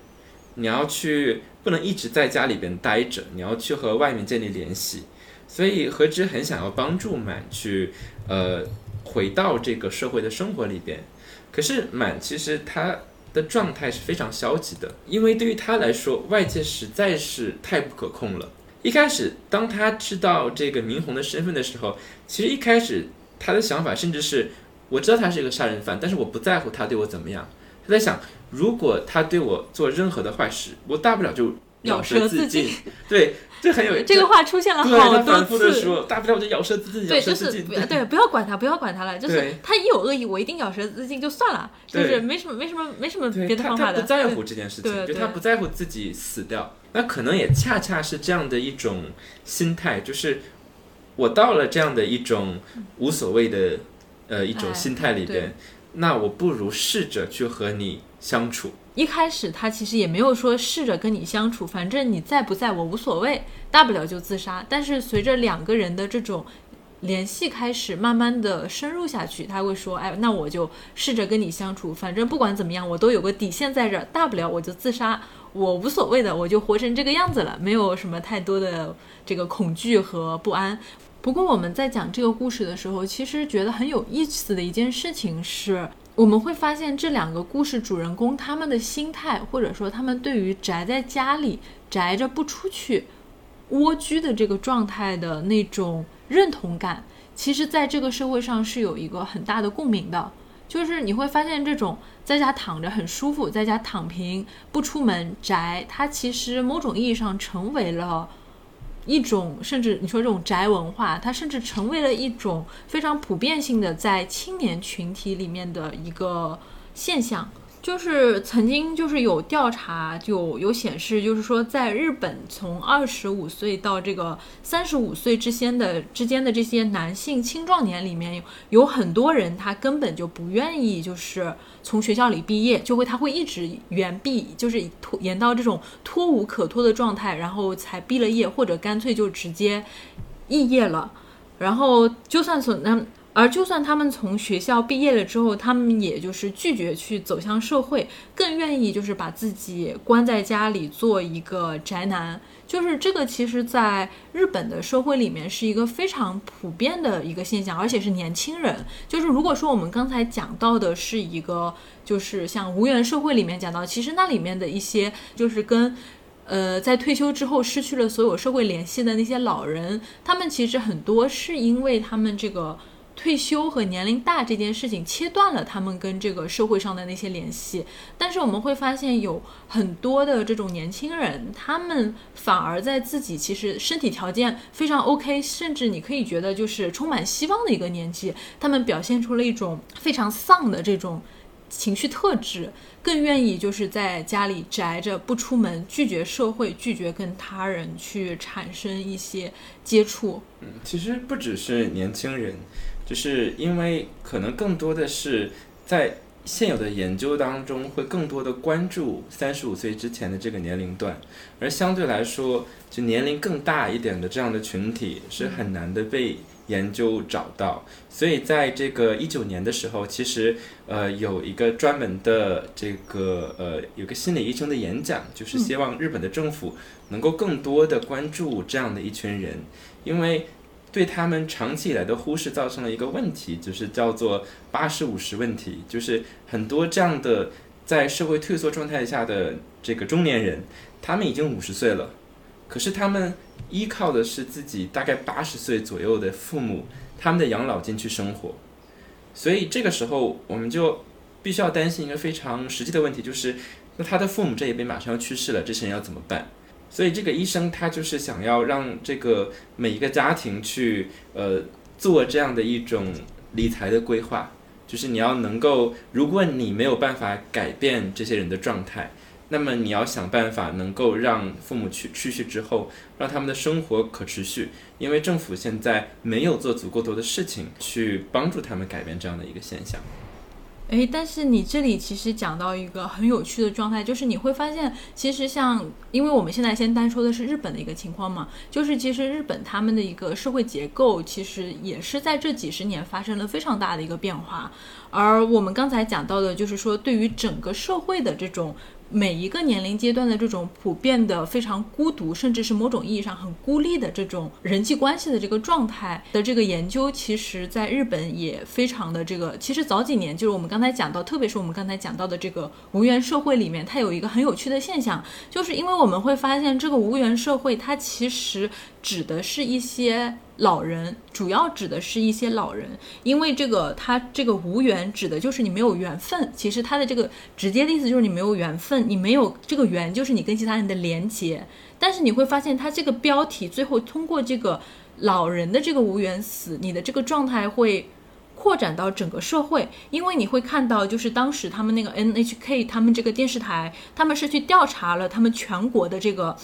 你要去，不能一直在家里边待着，你要去和外面建立联系。所以何之很想要帮助满去呃回到这个社会的生活里边。可是满其实他的状态是非常消极的，因为对于他来说，外界实在是太不可控了。一开始，当他知道这个明红的身份的时候，其实一开始他的想法甚至是，我知道他是一个杀人犯，但是我不在乎他对我怎么样。他在想，如果他对我做任何的坏事，我大不了就咬舌舌自尽。对，这很有这个话出现了好多次。说，大不了我就咬舌自尽，对，就是。对，不要管他，不要管他了。就是他一有恶意，我一定咬舌自尽就算了，就是没什么，没什么，没什么别的方法的。他不在乎这件事情，就他不在乎自己死掉。那可能也恰恰是这样的一种心态，就是我到了这样的一种无所谓的呃一种哎心态里边，那我不如试着去和你相处。一开始他其实也没有说试着跟你相处，反正你在不在我无所谓，大不了就自杀。但是随着两个人的这种联系开始慢慢的深入下去，他会说，哎，那我就试着跟你相处，反正不管怎么样，我都有个底线在这儿，大不了我就自杀，我无所谓的，我就活成这个样子了，没有什么太多的这个恐惧和不安。不过我们在讲这个故事的时候，其实觉得很有意思的一件事情是，我们会发现这两个故事主人公他们的心态，或者说他们对于宅在家里宅着不出去、蜗居的这个状态的那种认同感，其实在这个社会上是有一个很大的共鸣的。就是你会发现，这种在家躺着很舒服，在家躺平不出门宅，它其实某种意义上成为了。一种甚至你说这种宅文化，它甚至成为了一种非常普遍性的在青年群体里面的一个现象。就是曾经就是有调查就有显示，就是说在日本从二十五岁到这个三十五岁之间的之间的这些男性青壮年里面，有很多人他根本就不愿意就是从学校里毕业，就会他会一直延毕，就是拖延到这种脱无可脱的状态，然后才毕了业，或者干脆就直接肄业了。然后就算从那。而就算他们从学校毕业了之后，他们也就是拒绝去走向社会，更愿意就是把自己关在家里做一个宅男。就是这个，其实在日本的社会里面是一个非常普遍的一个现象，而且是年轻人。就是如果说我们刚才讲到的是一个，就是像无缘社会里面讲到，其实那里面的一些就是跟。呃，在退休之后失去了所有社会联系的那些老人，他们其实很多是因为他们这个。退休和年龄大这件事情切断了他们跟这个社会上的那些联系，但是我们会发现有很多的这种年轻人，他们反而在自己其实身体条件非常 OK，甚至你可以觉得就是充满希望的一个年纪，他们表现出了一种非常丧的这种情绪特质，更愿意就是在家里宅着不出门，拒绝社会，拒绝跟他人去产生一些接触。嗯，其实不只是年轻人。就是因为可能更多的是在现有的研究当中，会更多的关注三十五岁之前的这个年龄段，而相对来说，就年龄更大一点的这样的群体是很难的被研究找到。所以在这个一九年的时候，其实呃有一个专门的这个呃有个心理医生的演讲，就是希望日本的政府能够更多的关注这样的一群人，因为。对他们长期以来的忽视造成了一个问题，就是叫做“八十五十问题”，就是很多这样的在社会退缩状态下的这个中年人，他们已经五十岁了，可是他们依靠的是自己大概八十岁左右的父母他们的养老金去生活，所以这个时候我们就必须要担心一个非常实际的问题，就是那他的父母这一辈马上要去世了，这些人要怎么办？所以这个医生他就是想要让这个每一个家庭去呃做这样的一种理财的规划，就是你要能够，如果你没有办法改变这些人的状态，那么你要想办法能够让父母去去世之后，让他们的生活可持续，因为政府现在没有做足够多的事情去帮助他们改变这样的一个现象。诶，但是你这里其实讲到一个很有趣的状态，就是你会发现，其实像，因为我们现在先单说的是日本的一个情况嘛，就是其实日本他们的一个社会结构，其实也是在这几十年发生了非常大的一个变化，而我们刚才讲到的，就是说对于整个社会的这种。每一个年龄阶段的这种普遍的非常孤独，甚至是某种意义上很孤立的这种人际关系的这个状态的这个研究，其实在日本也非常的这个。其实早几年就是我们刚才讲到，特别是我们刚才讲到的这个无缘社会里面，它有一个很有趣的现象，就是因为我们会发现这个无缘社会，它其实指的是一些。老人主要指的是一些老人，因为这个他这个无缘指的就是你没有缘分。其实他的这个直接的意思就是你没有缘分，你没有这个缘，就是你跟其他人的连接。但是你会发现，他这个标题最后通过这个老人的这个无缘死，你的这个状态会扩展到整个社会，因为你会看到，就是当时他们那个 NHK 他们这个电视台，他们是去调查了他们全国的这个。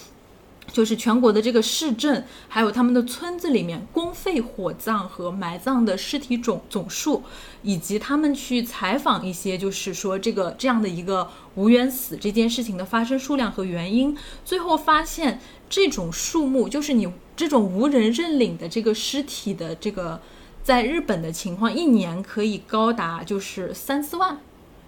就是全国的这个市镇，还有他们的村子里面公费火葬和埋葬的尸体总总数，以及他们去采访一些，就是说这个这样的一个无缘死这件事情的发生数量和原因，最后发现这种数目，就是你这种无人认领的这个尸体的这个，在日本的情况，一年可以高达就是三四万。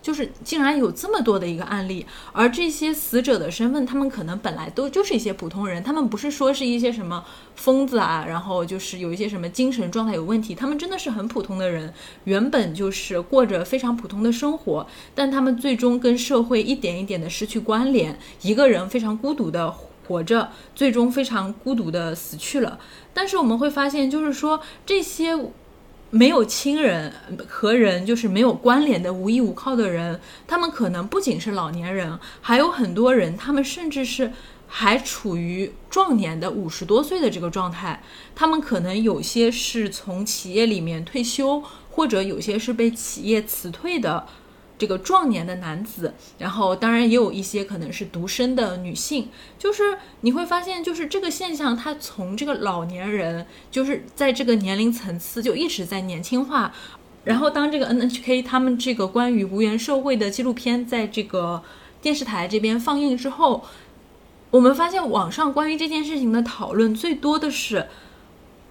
就是竟然有这么多的一个案例，而这些死者的身份，他们可能本来都就是一些普通人，他们不是说是一些什么疯子啊，然后就是有一些什么精神状态有问题，他们真的是很普通的人，原本就是过着非常普通的生活，但他们最终跟社会一点一点的失去关联，一个人非常孤独的活着，最终非常孤独的死去了。但是我们会发现，就是说这些。没有亲人和人就是没有关联的无依无靠的人，他们可能不仅是老年人，还有很多人，他们甚至是还处于壮年的五十多岁的这个状态，他们可能有些是从企业里面退休，或者有些是被企业辞退的。这个壮年的男子，然后当然也有一些可能是独生的女性，就是你会发现，就是这个现象，它从这个老年人，就是在这个年龄层次就一直在年轻化。然后当这个 NHK 他们这个关于无缘社会的纪录片在这个电视台这边放映之后，我们发现网上关于这件事情的讨论最多的是，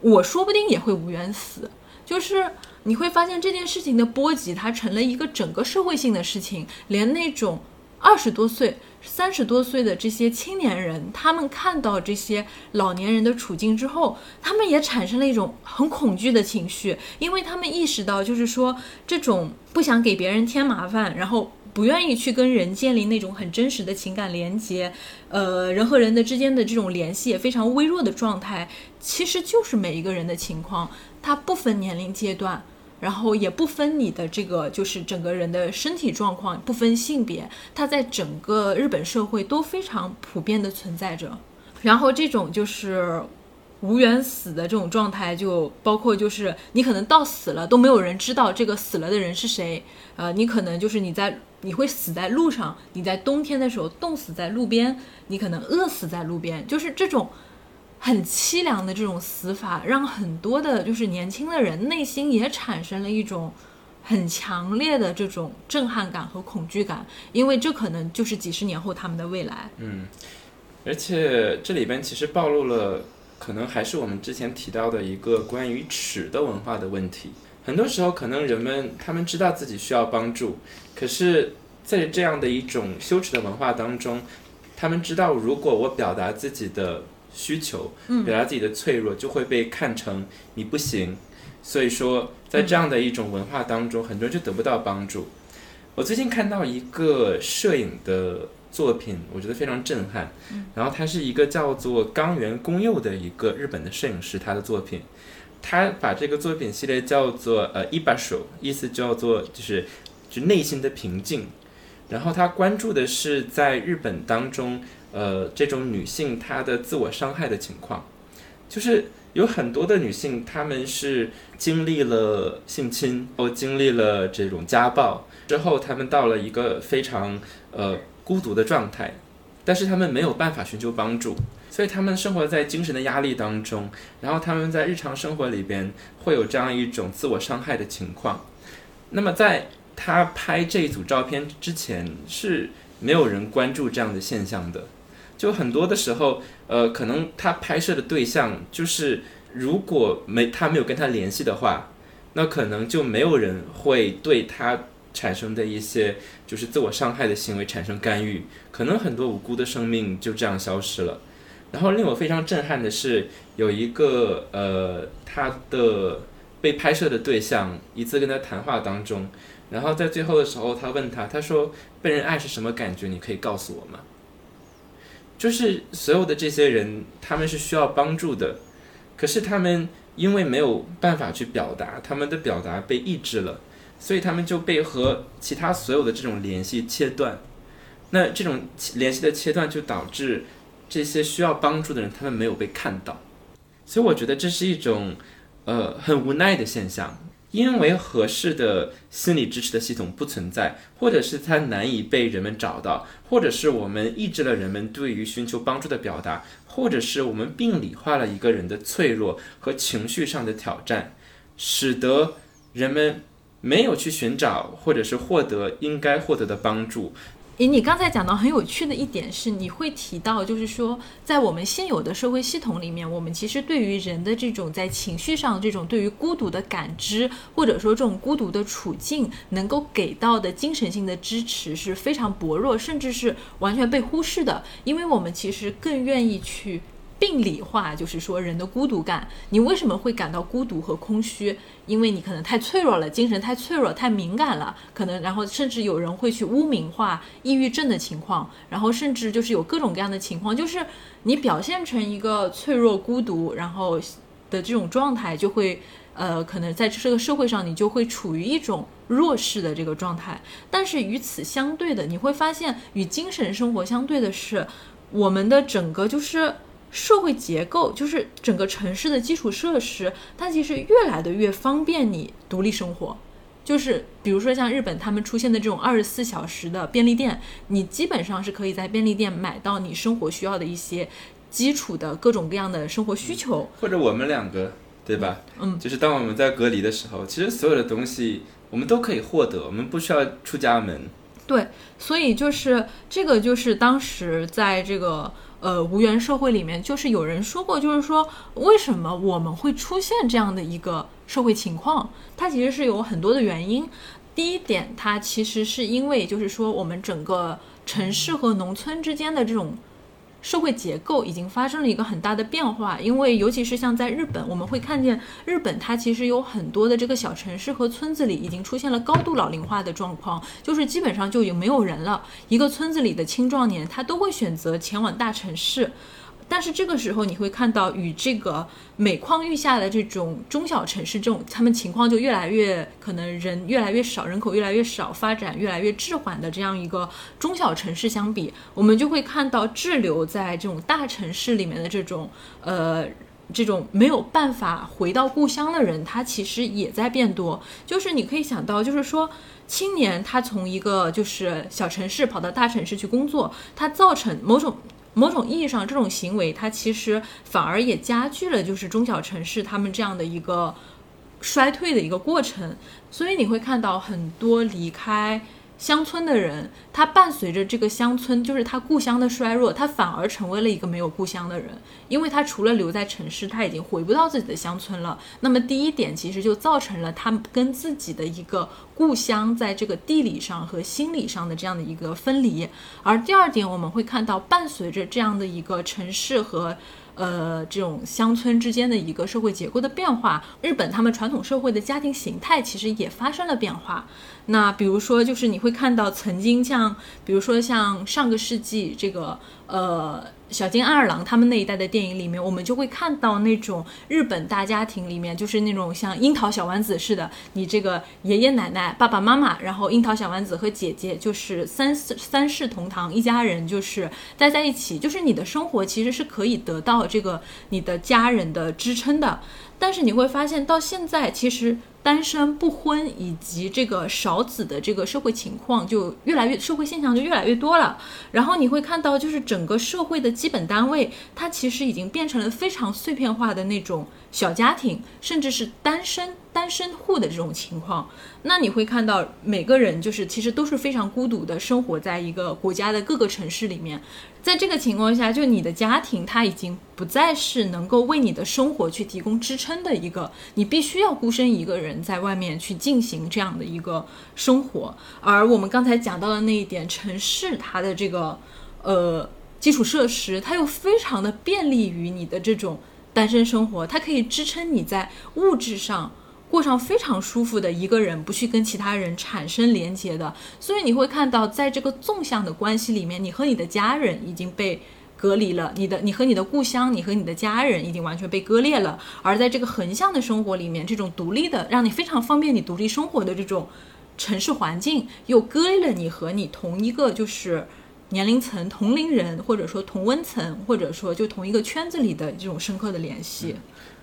我说不定也会无缘死，就是。你会发现这件事情的波及，它成了一个整个社会性的事情。连那种二十多岁、三十多岁的这些青年人，他们看到这些老年人的处境之后，他们也产生了一种很恐惧的情绪，因为他们意识到，就是说这种不想给别人添麻烦，然后不愿意去跟人建立那种很真实的情感连接，呃，人和人的之间的这种联系也非常微弱的状态，其实就是每一个人的情况，它不分年龄阶段。然后也不分你的这个，就是整个人的身体状况，不分性别，它在整个日本社会都非常普遍的存在着。然后这种就是无缘死的这种状态，就包括就是你可能到死了都没有人知道这个死了的人是谁，呃，你可能就是你在你会死在路上，你在冬天的时候冻死在路边，你可能饿死在路边，就是这种。很凄凉的这种死法，让很多的，就是年轻的人内心也产生了一种很强烈的这种震撼感和恐惧感，因为这可能就是几十年后他们的未来。嗯，而且这里边其实暴露了，可能还是我们之前提到的一个关于耻的文化的问题。很多时候，可能人们他们知道自己需要帮助，可是，在这样的一种羞耻的文化当中，他们知道如果我表达自己的。需求，表达自己的脆弱，就会被看成你不行。所以说，在这样的一种文化当中，很多人就得不到帮助。我最近看到一个摄影的作品，我觉得非常震撼。然后他是一个叫做冈原公佑的一个日本的摄影师，他的作品，他把这个作品系列叫做呃一把手，意思叫做就是就内心的平静。然后他关注的是在日本当中，呃，这种女性她的自我伤害的情况，就是有很多的女性，她们是经历了性侵，或经历了这种家暴之后，她们到了一个非常呃孤独的状态，但是她们没有办法寻求帮助，所以她们生活在精神的压力当中，然后她们在日常生活里边会有这样一种自我伤害的情况。那么在他拍这一组照片之前是没有人关注这样的现象的，就很多的时候，呃，可能他拍摄的对象就是如果没他没有跟他联系的话，那可能就没有人会对他产生的一些就是自我伤害的行为产生干预，可能很多无辜的生命就这样消失了。然后令我非常震撼的是，有一个呃，他的被拍摄的对象一次跟他谈话当中。然后在最后的时候，他问他，他说：“被人爱是什么感觉？你可以告诉我吗？”就是所有的这些人，他们是需要帮助的，可是他们因为没有办法去表达，他们的表达被抑制了，所以他们就被和其他所有的这种联系切断。那这种联系的切断，就导致这些需要帮助的人，他们没有被看到。所以我觉得这是一种呃很无奈的现象。因为合适的心理支持的系统不存在，或者是它难以被人们找到，或者是我们抑制了人们对于寻求帮助的表达，或者是我们病理化了一个人的脆弱和情绪上的挑战，使得人们没有去寻找或者是获得应该获得的帮助。诶，你刚才讲到很有趣的一点是，你会提到，就是说，在我们现有的社会系统里面，我们其实对于人的这种在情绪上这种对于孤独的感知，或者说这种孤独的处境，能够给到的精神性的支持是非常薄弱，甚至是完全被忽视的，因为我们其实更愿意去。病理化就是说人的孤独感，你为什么会感到孤独和空虚？因为你可能太脆弱了，精神太脆弱、太敏感了，可能然后甚至有人会去污名化抑郁症的情况，然后甚至就是有各种各样的情况，就是你表现成一个脆弱、孤独，然后的这种状态，就会呃，可能在这个社会上你就会处于一种弱势的这个状态。但是与此相对的，你会发现与精神生活相对的是，我们的整个就是。社会结构就是整个城市的基础设施，它其实越来的越方便你独立生活。就是比如说像日本他们出现的这种二十四小时的便利店，你基本上是可以在便利店买到你生活需要的一些基础的各种各样的生活需求。或者我们两个，对吧？嗯，就是当我们在隔离的时候，其实所有的东西我们都可以获得，我们不需要出家门。对，所以就是这个，就是当时在这个。呃，无缘社会里面，就是有人说过，就是说为什么我们会出现这样的一个社会情况？它其实是有很多的原因。第一点，它其实是因为，就是说我们整个城市和农村之间的这种。社会结构已经发生了一个很大的变化，因为尤其是像在日本，我们会看见日本它其实有很多的这个小城市和村子里已经出现了高度老龄化的状况，就是基本上就已经没有人了。一个村子里的青壮年，他都会选择前往大城市。但是这个时候，你会看到与这个每况愈下的这种中小城市，这种他们情况就越来越可能人越来越少，人口越来越少，发展越来越滞缓的这样一个中小城市相比，我们就会看到滞留在这种大城市里面的这种呃这种没有办法回到故乡的人，他其实也在变多。就是你可以想到，就是说青年他从一个就是小城市跑到大城市去工作，他造成某种。某种意义上，这种行为它其实反而也加剧了，就是中小城市他们这样的一个衰退的一个过程。所以你会看到很多离开。乡村的人，他伴随着这个乡村，就是他故乡的衰弱，他反而成为了一个没有故乡的人，因为他除了留在城市，他已经回不到自己的乡村了。那么第一点，其实就造成了他跟自己的一个故乡在这个地理上和心理上的这样的一个分离。而第二点，我们会看到，伴随着这样的一个城市和呃，这种乡村之间的一个社会结构的变化，日本他们传统社会的家庭形态其实也发生了变化。那比如说，就是你会看到曾经像，比如说像上个世纪这个呃小津安二郎他们那一代的电影里面，我们就会看到那种日本大家庭里面，就是那种像樱桃小丸子似的，你这个爷爷奶奶、爸爸妈妈，然后樱桃小丸子和姐姐就是三四三世同堂，一家人就是待在一起，就是你的生活其实是可以得到这个你的家人的支撑的。但是你会发现，到现在其实单身不婚以及这个少子的这个社会情况就越来越社会现象就越来越多了。然后你会看到，就是整个社会的基本单位，它其实已经变成了非常碎片化的那种小家庭，甚至是单身单身户的这种情况。那你会看到，每个人就是其实都是非常孤独的生活在一个国家的各个城市里面。在这个情况下，就你的家庭，它已经不再是能够为你的生活去提供支撑的一个，你必须要孤身一个人在外面去进行这样的一个生活。而我们刚才讲到的那一点，城市它的这个呃基础设施，它又非常的便利于你的这种单身生活，它可以支撑你在物质上。过上非常舒服的一个人，不去跟其他人产生连接的，所以你会看到，在这个纵向的关系里面，你和你的家人已经被隔离了，你的你和你的故乡，你和你的家人已经完全被割裂了。而在这个横向的生活里面，这种独立的，让你非常方便你独立生活的这种城市环境，又割裂了你和你同一个就是年龄层、同龄人，或者说同温层，或者说就同一个圈子里的这种深刻的联系。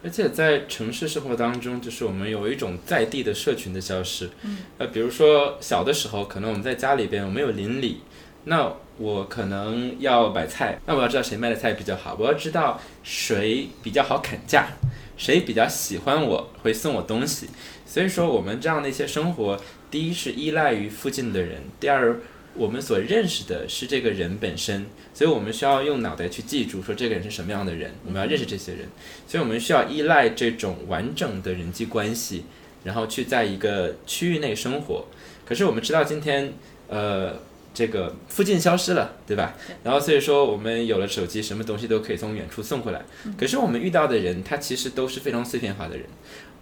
而且在城市生活当中，就是我们有一种在地的社群的消失。嗯，呃，比如说小的时候，可能我们在家里边，我们有邻里，那我可能要买菜，那我要知道谁卖的菜比较好，我要知道谁比较好砍价，谁比较喜欢我会送我东西。所以说，我们这样的一些生活，第一是依赖于附近的人，第二。我们所认识的是这个人本身，所以我们需要用脑袋去记住说这个人是什么样的人，我们要认识这些人，所以我们需要依赖这种完整的人际关系，然后去在一个区域内生活。可是我们知道今天，呃，这个附近消失了，对吧？然后所以说我们有了手机，什么东西都可以从远处送回来。可是我们遇到的人，他其实都是非常碎片化的人。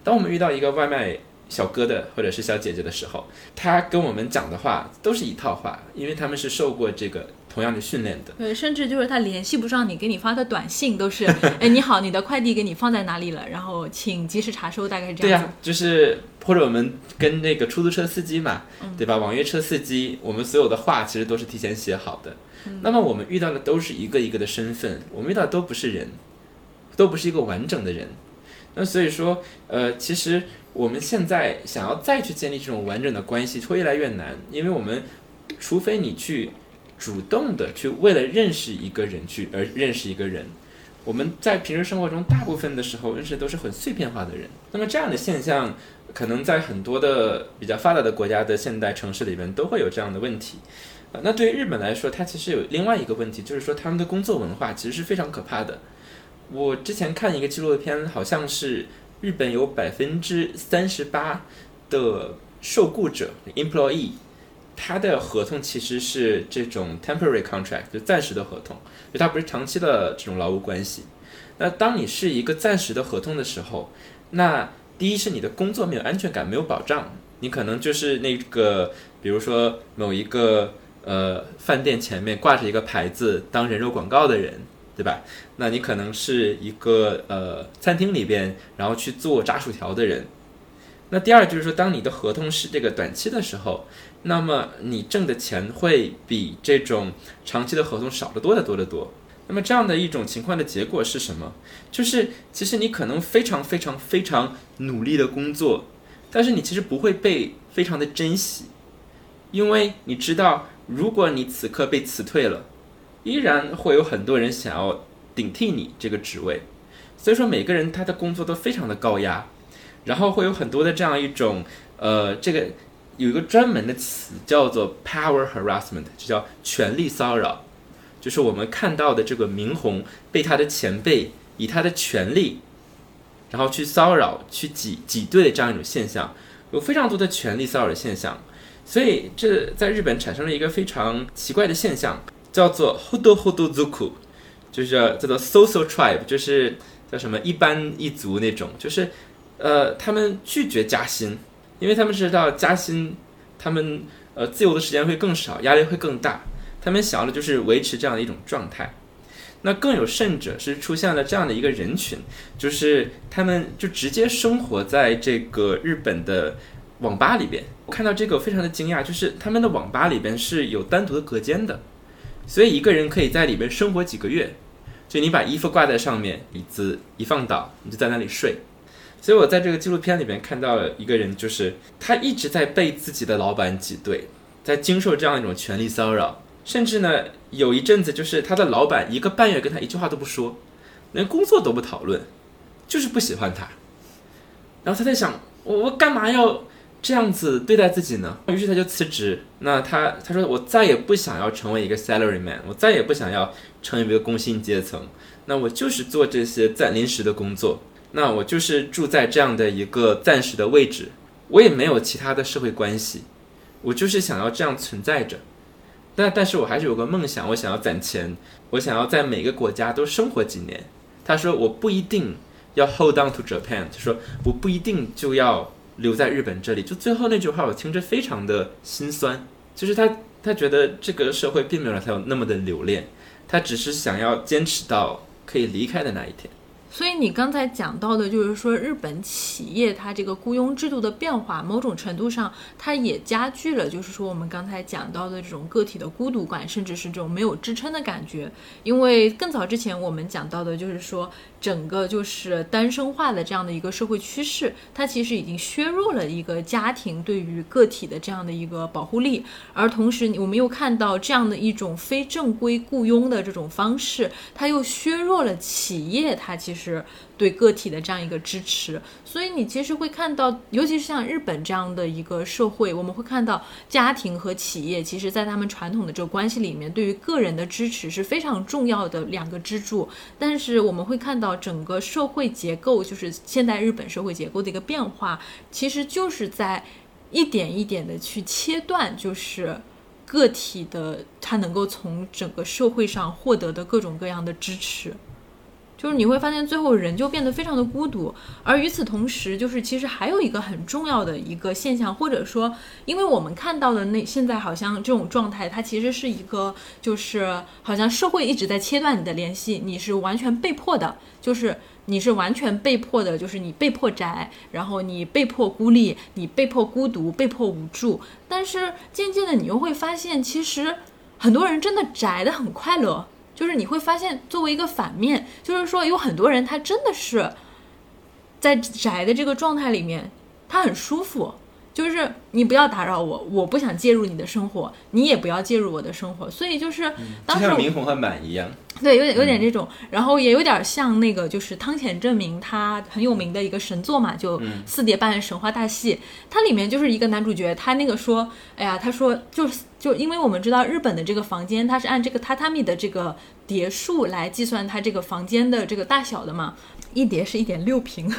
当我们遇到一个外卖。小哥的或者是小姐姐的时候，他跟我们讲的话都是一套话，因为他们是受过这个同样的训练的。对，甚至就是他联系不上你，给你发的短信都是，哎，你好，你的快递给你放在哪里了？然后请及时查收，大概是这样。对呀，就是或者我们跟那个出租车司机嘛，对吧？网约车司机，我们所有的话其实都是提前写好的。那么我们遇到的都是一个一个的身份，我们遇到的都不是人，都不是一个完整的人。那所以说，呃，其实。我们现在想要再去建立这种完整的关系，会越来越难，因为我们除非你去主动的去为了认识一个人去而认识一个人，我们在平时生活中大部分的时候认识都是很碎片化的人。那么这样的现象，可能在很多的比较发达的国家的现代城市里面都会有这样的问题。啊，那对于日本来说，它其实有另外一个问题，就是说他们的工作文化其实是非常可怕的。我之前看一个纪录片，好像是。日本有百分之三十八的受雇者 （employee），他的合同其实是这种 temporary contract，就暂时的合同，就它不是长期的这种劳务关系。那当你是一个暂时的合同的时候，那第一是你的工作没有安全感，没有保障，你可能就是那个，比如说某一个呃饭店前面挂着一个牌子当人肉广告的人。对吧？那你可能是一个呃餐厅里边，然后去做炸薯条的人。那第二就是说，当你的合同是这个短期的时候，那么你挣的钱会比这种长期的合同少得多得多得多。那么这样的一种情况的结果是什么？就是其实你可能非常非常非常努力的工作，但是你其实不会被非常的珍惜，因为你知道，如果你此刻被辞退了。依然会有很多人想要顶替你这个职位，所以说每个人他的工作都非常的高压，然后会有很多的这样一种呃，这个有一个专门的词叫做 power harassment，就叫权力骚扰，就是我们看到的这个明红被他的前辈以他的权力，然后去骚扰、去挤挤兑的这样一种现象，有非常多的权力骚扰的现象，所以这在日本产生了一个非常奇怪的现象。叫做 “hodo hodo zuku”，就是叫做 social tribe，就是叫什么一般一族那种，就是呃，他们拒绝加薪，因为他们知道加薪，他们呃自由的时间会更少，压力会更大，他们想要的就是维持这样的一种状态。那更有甚者是出现了这样的一个人群，就是他们就直接生活在这个日本的网吧里边。我看到这个非常的惊讶，就是他们的网吧里边是有单独的隔间的，所以一个人可以在里边生活几个月。就你把衣服挂在上面，椅子一放倒，你就在那里睡。所以我在这个纪录片里面看到一个人，就是他一直在被自己的老板挤兑，在经受这样一种权力骚扰。甚至呢，有一阵子就是他的老板一个半月跟他一句话都不说，连工作都不讨论，就是不喜欢他。然后他在想，我我干嘛要这样子对待自己呢？于是他就辞职。那他他说我再也不想要成为一个 salary man，我再也不想要成为一个工薪阶层。那我就是做这些暂临时的工作。那我就是住在这样的一个暂时的位置，我也没有其他的社会关系，我就是想要这样存在着。但但是我还是有个梦想，我想要攒钱，我想要在每个国家都生活几年。他说我不一定要 hold on to Japan，他说我不一定就要留在日本这里。就最后那句话，我听着非常的心酸。就是他他觉得这个社会并没有让他有那么的留恋，他只是想要坚持到可以离开的那一天。所以你刚才讲到的，就是说日本企业它这个雇佣制度的变化，某种程度上它也加剧了，就是说我们刚才讲到的这种个体的孤独感，甚至是这种没有支撑的感觉。因为更早之前我们讲到的，就是说整个就是单身化的这样的一个社会趋势，它其实已经削弱了一个家庭对于个体的这样的一个保护力，而同时我们又看到这样的一种非正规雇佣的这种方式，它又削弱了企业它其实。对个体的这样一个支持，所以你其实会看到，尤其是像日本这样的一个社会，我们会看到家庭和企业，其实在他们传统的这个关系里面，对于个人的支持是非常重要的两个支柱。但是我们会看到整个社会结构，就是现代日本社会结构的一个变化，其实就是在一点一点的去切断，就是个体的他能够从整个社会上获得的各种各样的支持。就是你会发现，最后人就变得非常的孤独。而与此同时，就是其实还有一个很重要的一个现象，或者说，因为我们看到的那现在好像这种状态，它其实是一个，就是好像社会一直在切断你的联系，你是完全被迫的，就是你是完全被迫的，就是你被迫宅，然后你被迫孤立，你被迫孤独，被迫无助。但是渐渐的，你又会发现，其实很多人真的宅的很快乐。就是你会发现，作为一个反面，就是说有很多人他真的是在宅的这个状态里面，他很舒服。就是你不要打扰我，我不想介入你的生活，你也不要介入我的生活。所以就是，就像明红和满一样，对，有点有点这种，然后也有点像那个就是汤浅证明他很有名的一个神作嘛，就四叠半神话大戏，它里面就是一个男主角，他那个说，哎呀，他说就是就因为我们知道日本的这个房间，它是按这个榻榻米的这个叠数来计算它这个房间的这个大小的嘛，一叠是一点六平。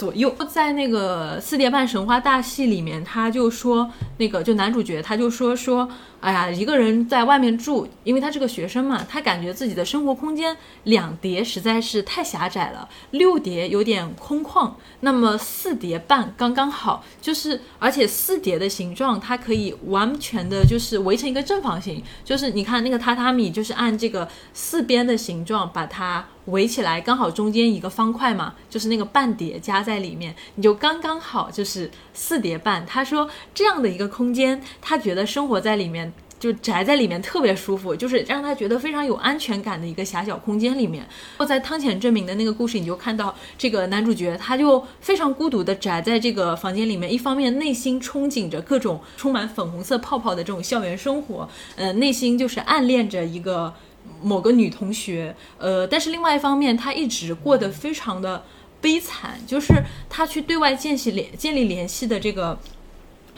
左右在那个四叠半神话大戏里面，他就说那个就男主角他就说说。哎呀，一个人在外面住，因为他是个学生嘛，他感觉自己的生活空间两叠实在是太狭窄了，六叠有点空旷，那么四叠半刚刚好，就是而且四叠的形状它可以完全的就是围成一个正方形，就是你看那个榻榻米就是按这个四边的形状把它围起来，刚好中间一个方块嘛，就是那个半叠加在里面，你就刚刚好就是四叠半。他说这样的一个空间，他觉得生活在里面。就宅在里面特别舒服，就是让他觉得非常有安全感的一个狭小空间里面。在汤浅证明的那个故事，你就看到这个男主角，他就非常孤独的宅在这个房间里面，一方面内心憧憬着各种充满粉红色泡泡的这种校园生活，呃，内心就是暗恋着一个某个女同学，呃，但是另外一方面，她一直过得非常的悲惨，就是她去对外建系联建立联系的这个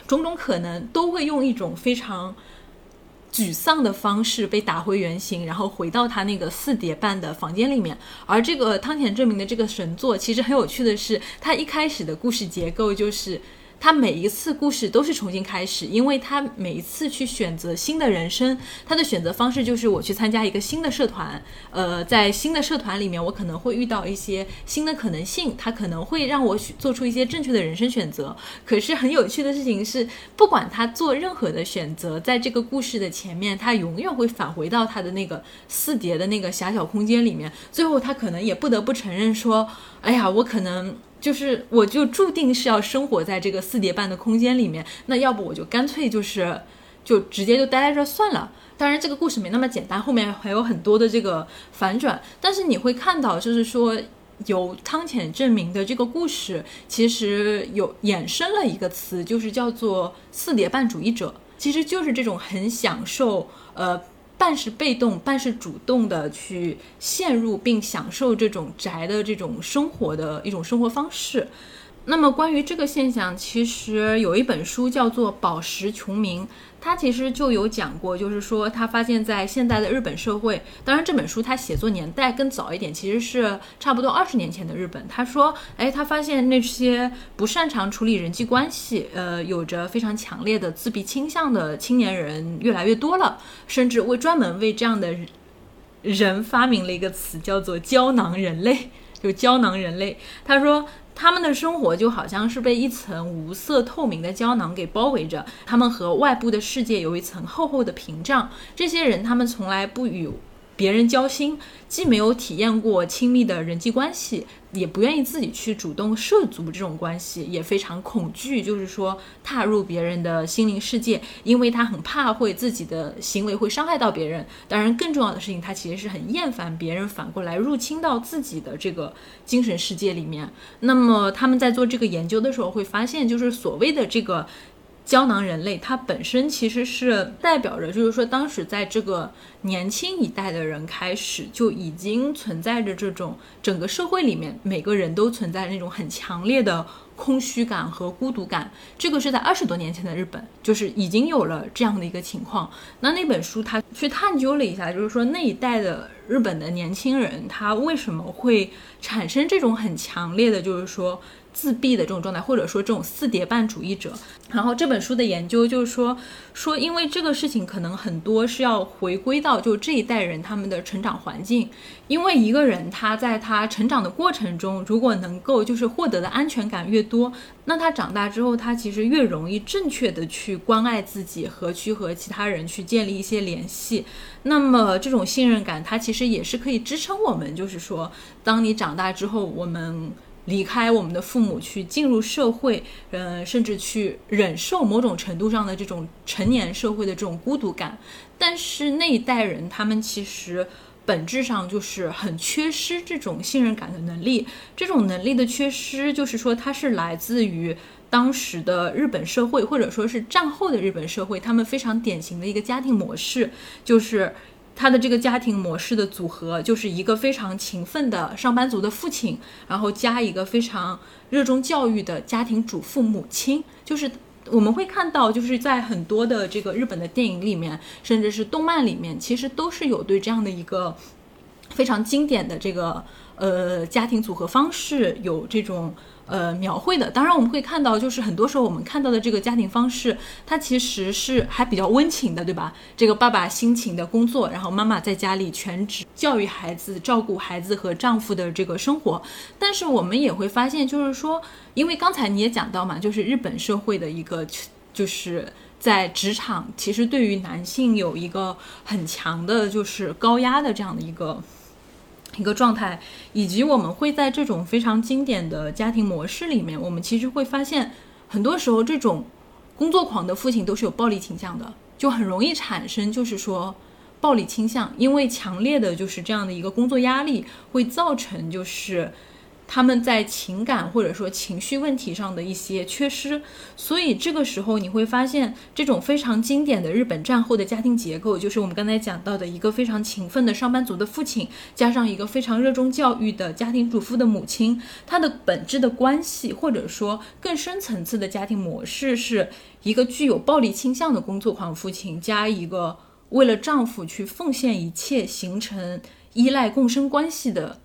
种种可能，都会用一种非常。沮丧的方式被打回原形，然后回到他那个四叠半的房间里面。而这个汤浅证明的这个神作，其实很有趣的是，他一开始的故事结构就是。他每一次故事都是重新开始，因为他每一次去选择新的人生，他的选择方式就是我去参加一个新的社团，呃，在新的社团里面，我可能会遇到一些新的可能性，他可能会让我做出一些正确的人生选择。可是很有趣的事情是，不管他做任何的选择，在这个故事的前面，他永远会返回到他的那个四叠的那个狭小空间里面，最后他可能也不得不承认说，哎呀，我可能。就是我就注定是要生活在这个四叠半的空间里面，那要不我就干脆就是就直接就待在这算了。当然这个故事没那么简单，后面还有很多的这个反转。但是你会看到，就是说由汤浅证明的这个故事，其实有衍生了一个词，就是叫做四叠半主义者，其实就是这种很享受呃。半是被动，半是主动的去陷入并享受这种宅的这种生活的一种生活方式。那么关于这个现象，其实有一本书叫做《宝石穷民》。他其实就有讲过，就是说他发现，在现代的日本社会，当然这本书他写作年代更早一点，其实是差不多二十年前的日本。他说，哎，他发现那些不擅长处理人际关系，呃，有着非常强烈的自闭倾向的青年人越来越多了，甚至为专门为这样的人发明了一个词，叫做“胶囊人类”，就胶囊人类。他说。他们的生活就好像是被一层无色透明的胶囊给包围着，他们和外部的世界有一层厚厚的屏障。这些人，他们从来不与。别人交心，既没有体验过亲密的人际关系，也不愿意自己去主动涉足这种关系，也非常恐惧，就是说踏入别人的心灵世界，因为他很怕会自己的行为会伤害到别人。当然，更重要的事情，他其实是很厌烦别人反过来入侵到自己的这个精神世界里面。那么他们在做这个研究的时候，会发现，就是所谓的这个。胶囊人类，它本身其实是代表着，就是说，当时在这个年轻一代的人开始就已经存在着这种整个社会里面每个人都存在那种很强烈的空虚感和孤独感。这个是在二十多年前的日本，就是已经有了这样的一个情况。那那本书他去探究了一下，就是说那一代的日本的年轻人，他为什么会产生这种很强烈的，就是说。自闭的这种状态，或者说这种四叠半主义者，然后这本书的研究就是说，说因为这个事情可能很多是要回归到就这一代人他们的成长环境，因为一个人他在他成长的过程中，如果能够就是获得的安全感越多，那他长大之后他其实越容易正确的去关爱自己和去和其他人去建立一些联系，那么这种信任感它其实也是可以支撑我们，就是说当你长大之后，我们。离开我们的父母去进入社会，呃，甚至去忍受某种程度上的这种成年社会的这种孤独感。但是那一代人，他们其实本质上就是很缺失这种信任感的能力。这种能力的缺失，就是说它是来自于当时的日本社会，或者说是战后的日本社会，他们非常典型的一个家庭模式，就是。他的这个家庭模式的组合，就是一个非常勤奋的上班族的父亲，然后加一个非常热衷教育的家庭主妇母亲。就是我们会看到，就是在很多的这个日本的电影里面，甚至是动漫里面，其实都是有对这样的一个非常经典的这个呃家庭组合方式有这种。呃，描绘的，当然我们会看到，就是很多时候我们看到的这个家庭方式，它其实是还比较温情的，对吧？这个爸爸辛勤的工作，然后妈妈在家里全职教育孩子、照顾孩子和丈夫的这个生活。但是我们也会发现，就是说，因为刚才你也讲到嘛，就是日本社会的一个，就是在职场，其实对于男性有一个很强的，就是高压的这样的一个。一个状态，以及我们会在这种非常经典的家庭模式里面，我们其实会发现，很多时候这种工作狂的父亲都是有暴力倾向的，就很容易产生就是说暴力倾向，因为强烈的就是这样的一个工作压力会造成就是。他们在情感或者说情绪问题上的一些缺失，所以这个时候你会发现，这种非常经典的日本战后的家庭结构，就是我们刚才讲到的一个非常勤奋的上班族的父亲，加上一个非常热衷教育的家庭主妇的母亲，它的本质的关系，或者说更深层次的家庭模式，是一个具有暴力倾向的工作狂父亲，加一个为了丈夫去奉献一切、形成依赖共生关系的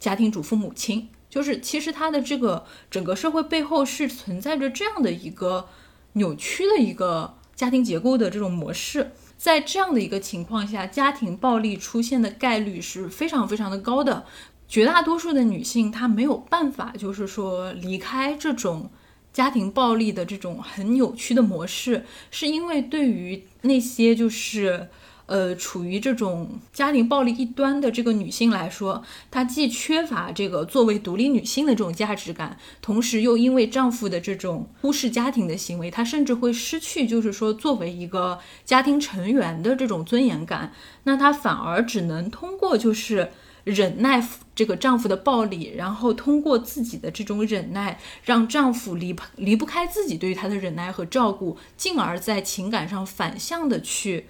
家庭主妇母亲。就是其实它的这个整个社会背后是存在着这样的一个扭曲的一个家庭结构的这种模式。在这样的一个情况下，家庭暴力出现的概率是非常非常的高的。绝大多数的女性她没有办法，就是说离开这种家庭暴力的这种很扭曲的模式，是因为对于那些就是呃处于这种家庭暴力一端的这个女性来说，她既缺乏这个作为独立女性的这种价值感，同时又因为丈夫的这种忽视家庭的行为，她甚至会失去就是说作为一个家庭成员的这种尊严感。那她反而只能通过就是忍耐这个丈夫的暴力，然后通过自己的这种忍耐，让丈夫离离不开自己对于她的忍耐和照顾，进而在情感上反向的去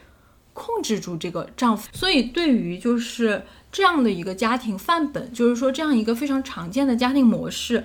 控制住这个丈夫。所以，对于就是这样的一个家庭范本，就是说这样一个非常常见的家庭模式，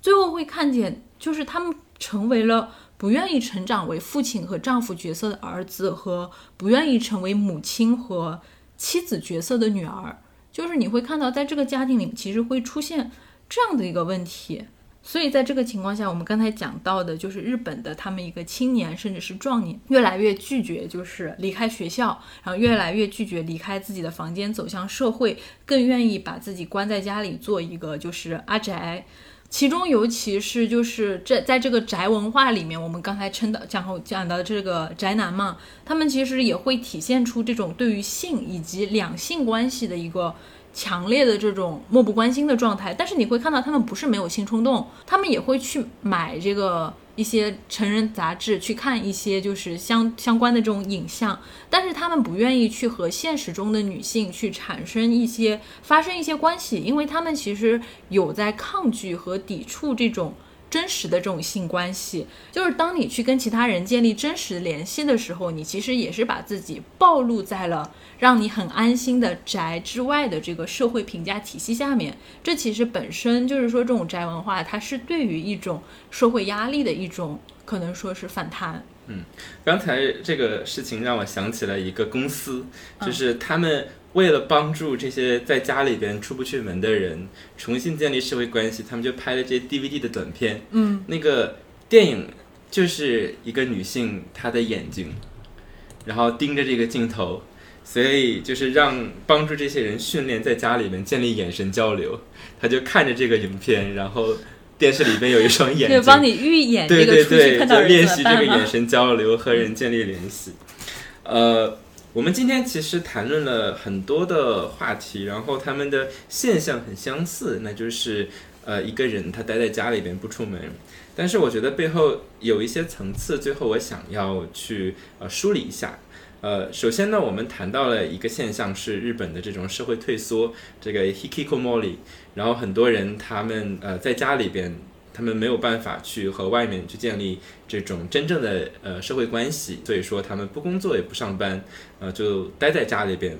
最后会看见，就是他们成为了不愿意成长为父亲和丈夫角色的儿子，和不愿意成为母亲和妻子角色的女儿。就是你会看到，在这个家庭里，其实会出现这样的一个问题。所以在这个情况下，我们刚才讲到的，就是日本的他们一个青年甚至是壮年，越来越拒绝就是离开学校，然后越来越拒绝离开自己的房间走向社会，更愿意把自己关在家里做一个就是阿宅。其中尤其是就是这在这个宅文化里面，我们刚才称的讲后讲到的这个宅男嘛，他们其实也会体现出这种对于性以及两性关系的一个。强烈的这种漠不关心的状态，但是你会看到他们不是没有性冲动，他们也会去买这个一些成人杂志，去看一些就是相 相关的这种影像，但是他们不愿意去和现实中的女性去产生一些发生一些关系，因为他们其实有在抗拒和抵触这种。真实的这种性关系，就是当你去跟其他人建立真实联系的时候，你其实也是把自己暴露在了让你很安心的宅之外的这个社会评价体系下面。这其实本身就是说，这种宅文化，它是对于一种社会压力的一种可能说是反弹。嗯，刚才这个事情让我想起了一个公司，就是他们。为了帮助这些在家里边出不去门的人重新建立社会关系，他们就拍了这些 DVD 的短片。嗯，那个电影就是一个女性她的眼睛，然后盯着这个镜头，所以就是让帮助这些人训练在家里面建立眼神交流。他就看着这个影片，然后电视里边有一双眼睛，对帮你预演这个出去看到人练习这个眼神交流和人建立联系。呃。我们今天其实谈论了很多的话题，然后他们的现象很相似，那就是呃一个人他待在家里边不出门，但是我觉得背后有一些层次，最后我想要去呃梳理一下。呃，首先呢，我们谈到了一个现象是日本的这种社会退缩，这个 hikikomori，然后很多人他们呃在家里边。他们没有办法去和外面去建立这种真正的呃社会关系，所以说他们不工作也不上班，呃，就待在家里边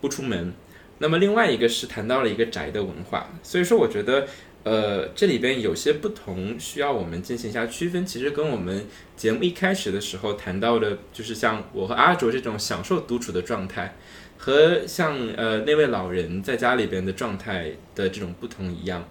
不出门。那么另外一个是谈到了一个宅的文化，所以说我觉得呃这里边有些不同需要我们进行一下区分。其实跟我们节目一开始的时候谈到的，就是像我和阿卓这种享受独处的状态，和像呃那位老人在家里边的状态的这种不同一样。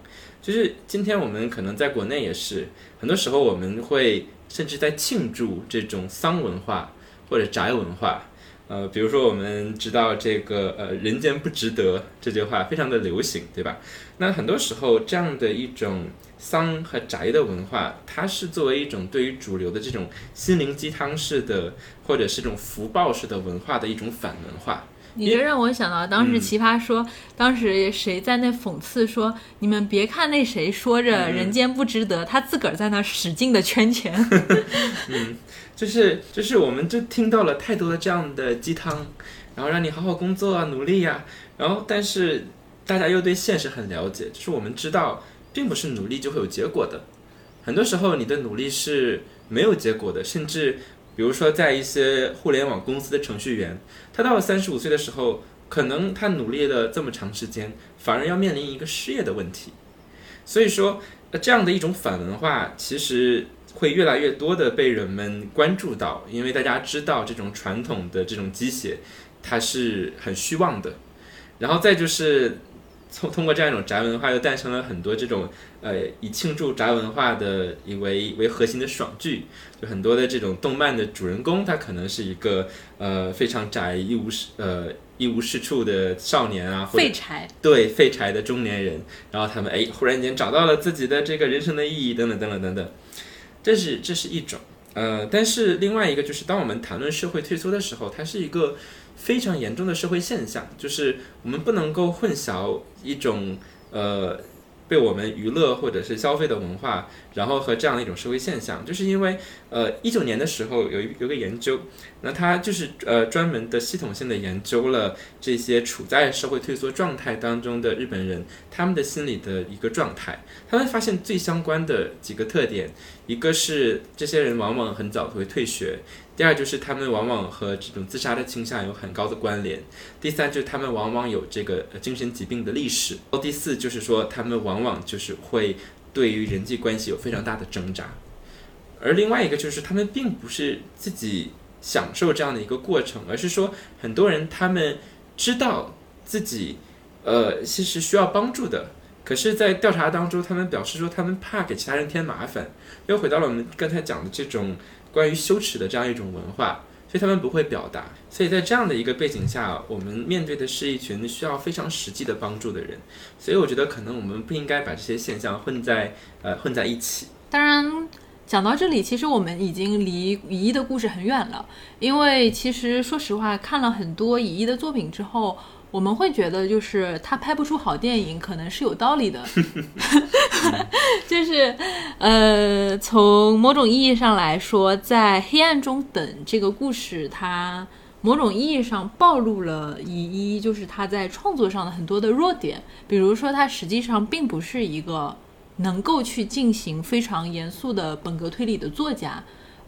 就是今天我们可能在国内也是，很多时候我们会甚至在庆祝这种丧文化或者宅文化，呃，比如说我们知道这个呃“人间不值得”这句话非常的流行，对吧？那很多时候这样的一种丧和宅的文化，它是作为一种对于主流的这种心灵鸡汤式的或者是这种福报式的文化的一种反文化。你这让我想到当时奇葩说，当时谁在那讽刺说：“你们别看那谁说着人间不值得，他自个儿在那使劲的圈钱。”嗯，就是就是我们就听到了太多的这样的鸡汤，然后让你好好工作啊，努力呀，然后但是大家又对现实很了解，就是我们知道，并不是努力就会有结果的，很多时候你的努力是没有结果的，甚至。比如说，在一些互联网公司的程序员，他到了三十五岁的时候，可能他努力了这么长时间，反而要面临一个失业的问题。所以说，这样的一种反文化，其实会越来越多的被人们关注到，因为大家知道这种传统的这种机械，它是很虚妄的。然后再就是，通通过这样一种宅文化，又诞生了很多这种呃以庆祝宅文化的以为为核心的爽剧，就很多的这种动漫的主人公，他可能是一个呃非常宅一无是呃一无是处的少年啊，或者废柴，对废柴的中年人，然后他们哎忽然间找到了自己的这个人生的意义，等等等等等等，这是这是一种。呃，但是另外一个就是，当我们谈论社会退缩的时候，它是一个非常严重的社会现象，就是我们不能够混淆一种呃被我们娱乐或者是消费的文化，然后和这样的一种社会现象，就是因为呃一九年的时候有一有个研究，那他就是呃专门的系统性的研究了这些处在社会退缩状态当中的日本人他们的心理的一个状态，他们发现最相关的几个特点。一个是这些人往往很早会退学，第二就是他们往往和这种自杀的倾向有很高的关联，第三就是他们往往有这个精神疾病的历史，第四就是说他们往往就是会对于人际关系有非常大的挣扎，而另外一个就是他们并不是自己享受这样的一个过程，而是说很多人他们知道自己呃其实需要帮助的。可是，在调查当中，他们表示说，他们怕给其他人添麻烦，又回到了我们刚才讲的这种关于羞耻的这样一种文化，所以他们不会表达。所以在这样的一个背景下，我们面对的是一群需要非常实际的帮助的人。所以我觉得，可能我们不应该把这些现象混在呃混在一起。当然，讲到这里，其实我们已经离乙一的故事很远了，因为其实说实话，看了很多乙一的作品之后。我们会觉得，就是他拍不出好电影，可能是有道理的。就是，呃，从某种意义上来说，在黑暗中等这个故事，它某种意义上暴露了乙一，就是他在创作上的很多的弱点。比如说，他实际上并不是一个能够去进行非常严肃的本格推理的作家。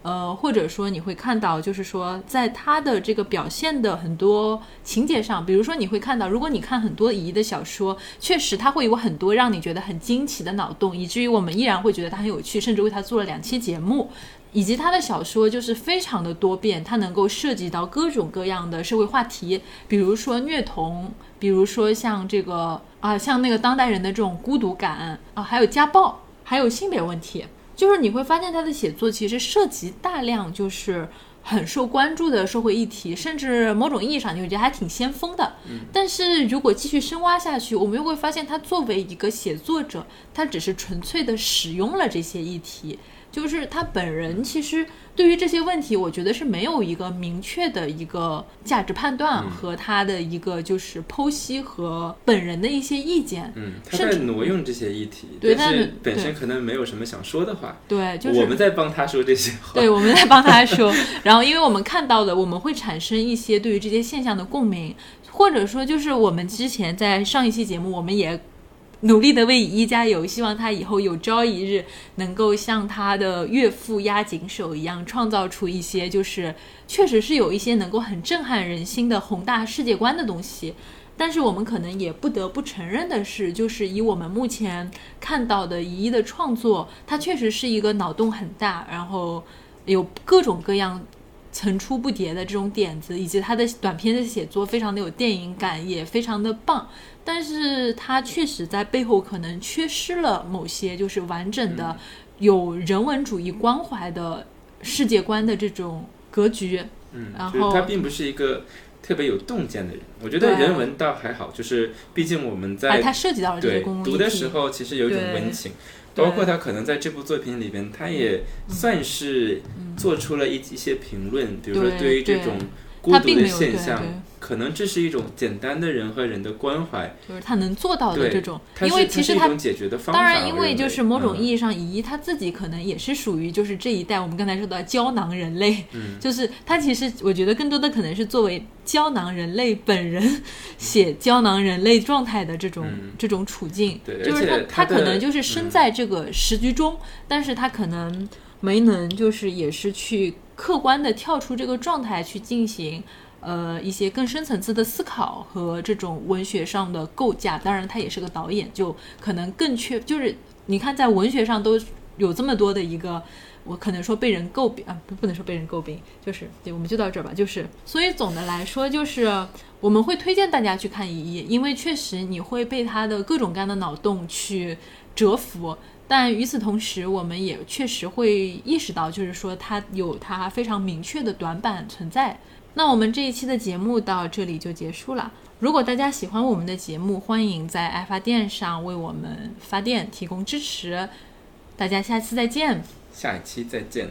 呃，或者说你会看到，就是说，在他的这个表现的很多情节上，比如说你会看到，如果你看很多乙的小说，确实他会有很多让你觉得很惊奇的脑洞，以至于我们依然会觉得他很有趣，甚至为他做了两期节目。以及他的小说就是非常的多变，他能够涉及到各种各样的社会话题，比如说虐童，比如说像这个啊，像那个当代人的这种孤独感啊，还有家暴，还有性别问题。就是你会发现他的写作其实涉及大量就是很受关注的社会议题，甚至某种意义上你会觉得还挺先锋的。但是如果继续深挖下去，我们又会发现他作为一个写作者，他只是纯粹的使用了这些议题。就是他本人其实对于这些问题，我觉得是没有一个明确的一个价值判断和他的一个就是剖析和本人的一些意见。嗯，他在挪用这些议题，但是本身可能没有什么想说的话。对，就是我们在帮他说这些话。对，我们在帮他说。然后，因为我们看到的，我们会产生一些对于这些现象的共鸣，或者说，就是我们之前在上一期节目，我们也。努力的为乙一加油，希望他以后有朝一日能够像他的岳父押井守一样，创造出一些就是确实是有一些能够很震撼人心的宏大世界观的东西。但是我们可能也不得不承认的是，就是以我们目前看到的乙一的创作，他确实是一个脑洞很大，然后有各种各样。层出不穷的这种点子，以及他的短篇的写作非常的有电影感，也非常的棒。但是他确实在背后可能缺失了某些就是完整的有人文主义关怀的世界观的这种格局。嗯，然后他并不是一个特别有洞见的人。我觉得人文倒还好，就是毕竟我们在他涉及到了这些公读的时候，其实有一种温情。包括他可能在这部作品里边，他也算是做出了一一些评论，比如说对于这种孤独的现象。可能这是一种简单的人和人的关怀，就是他能做到的这种。因为其实他当然，因为就是某种意义上，乙一他自己可能也是属于就是这一代我们刚才说的胶囊人类，就是他其实我觉得更多的可能是作为胶囊人类本人写胶囊人类状态的这种这种处境，就是他他可能就是身在这个时局中，但是他可能没能就是也是去客观的跳出这个状态去进行。呃，一些更深层次的思考和这种文学上的构架，当然他也是个导演，就可能更缺，就是你看在文学上都有这么多的一个我可能说被人诟病啊，不不能说被人诟病，就是对，我们就到这儿吧。就是，所以总的来说，就是我们会推荐大家去看《一夜》，因为确实你会被他的各种各样的脑洞去折服。但与此同时，我们也确实会意识到，就是说他有他非常明确的短板存在。那我们这一期的节目到这里就结束了。如果大家喜欢我们的节目，欢迎在爱发电上为我们发电提供支持。大家下期再见。下一期再见。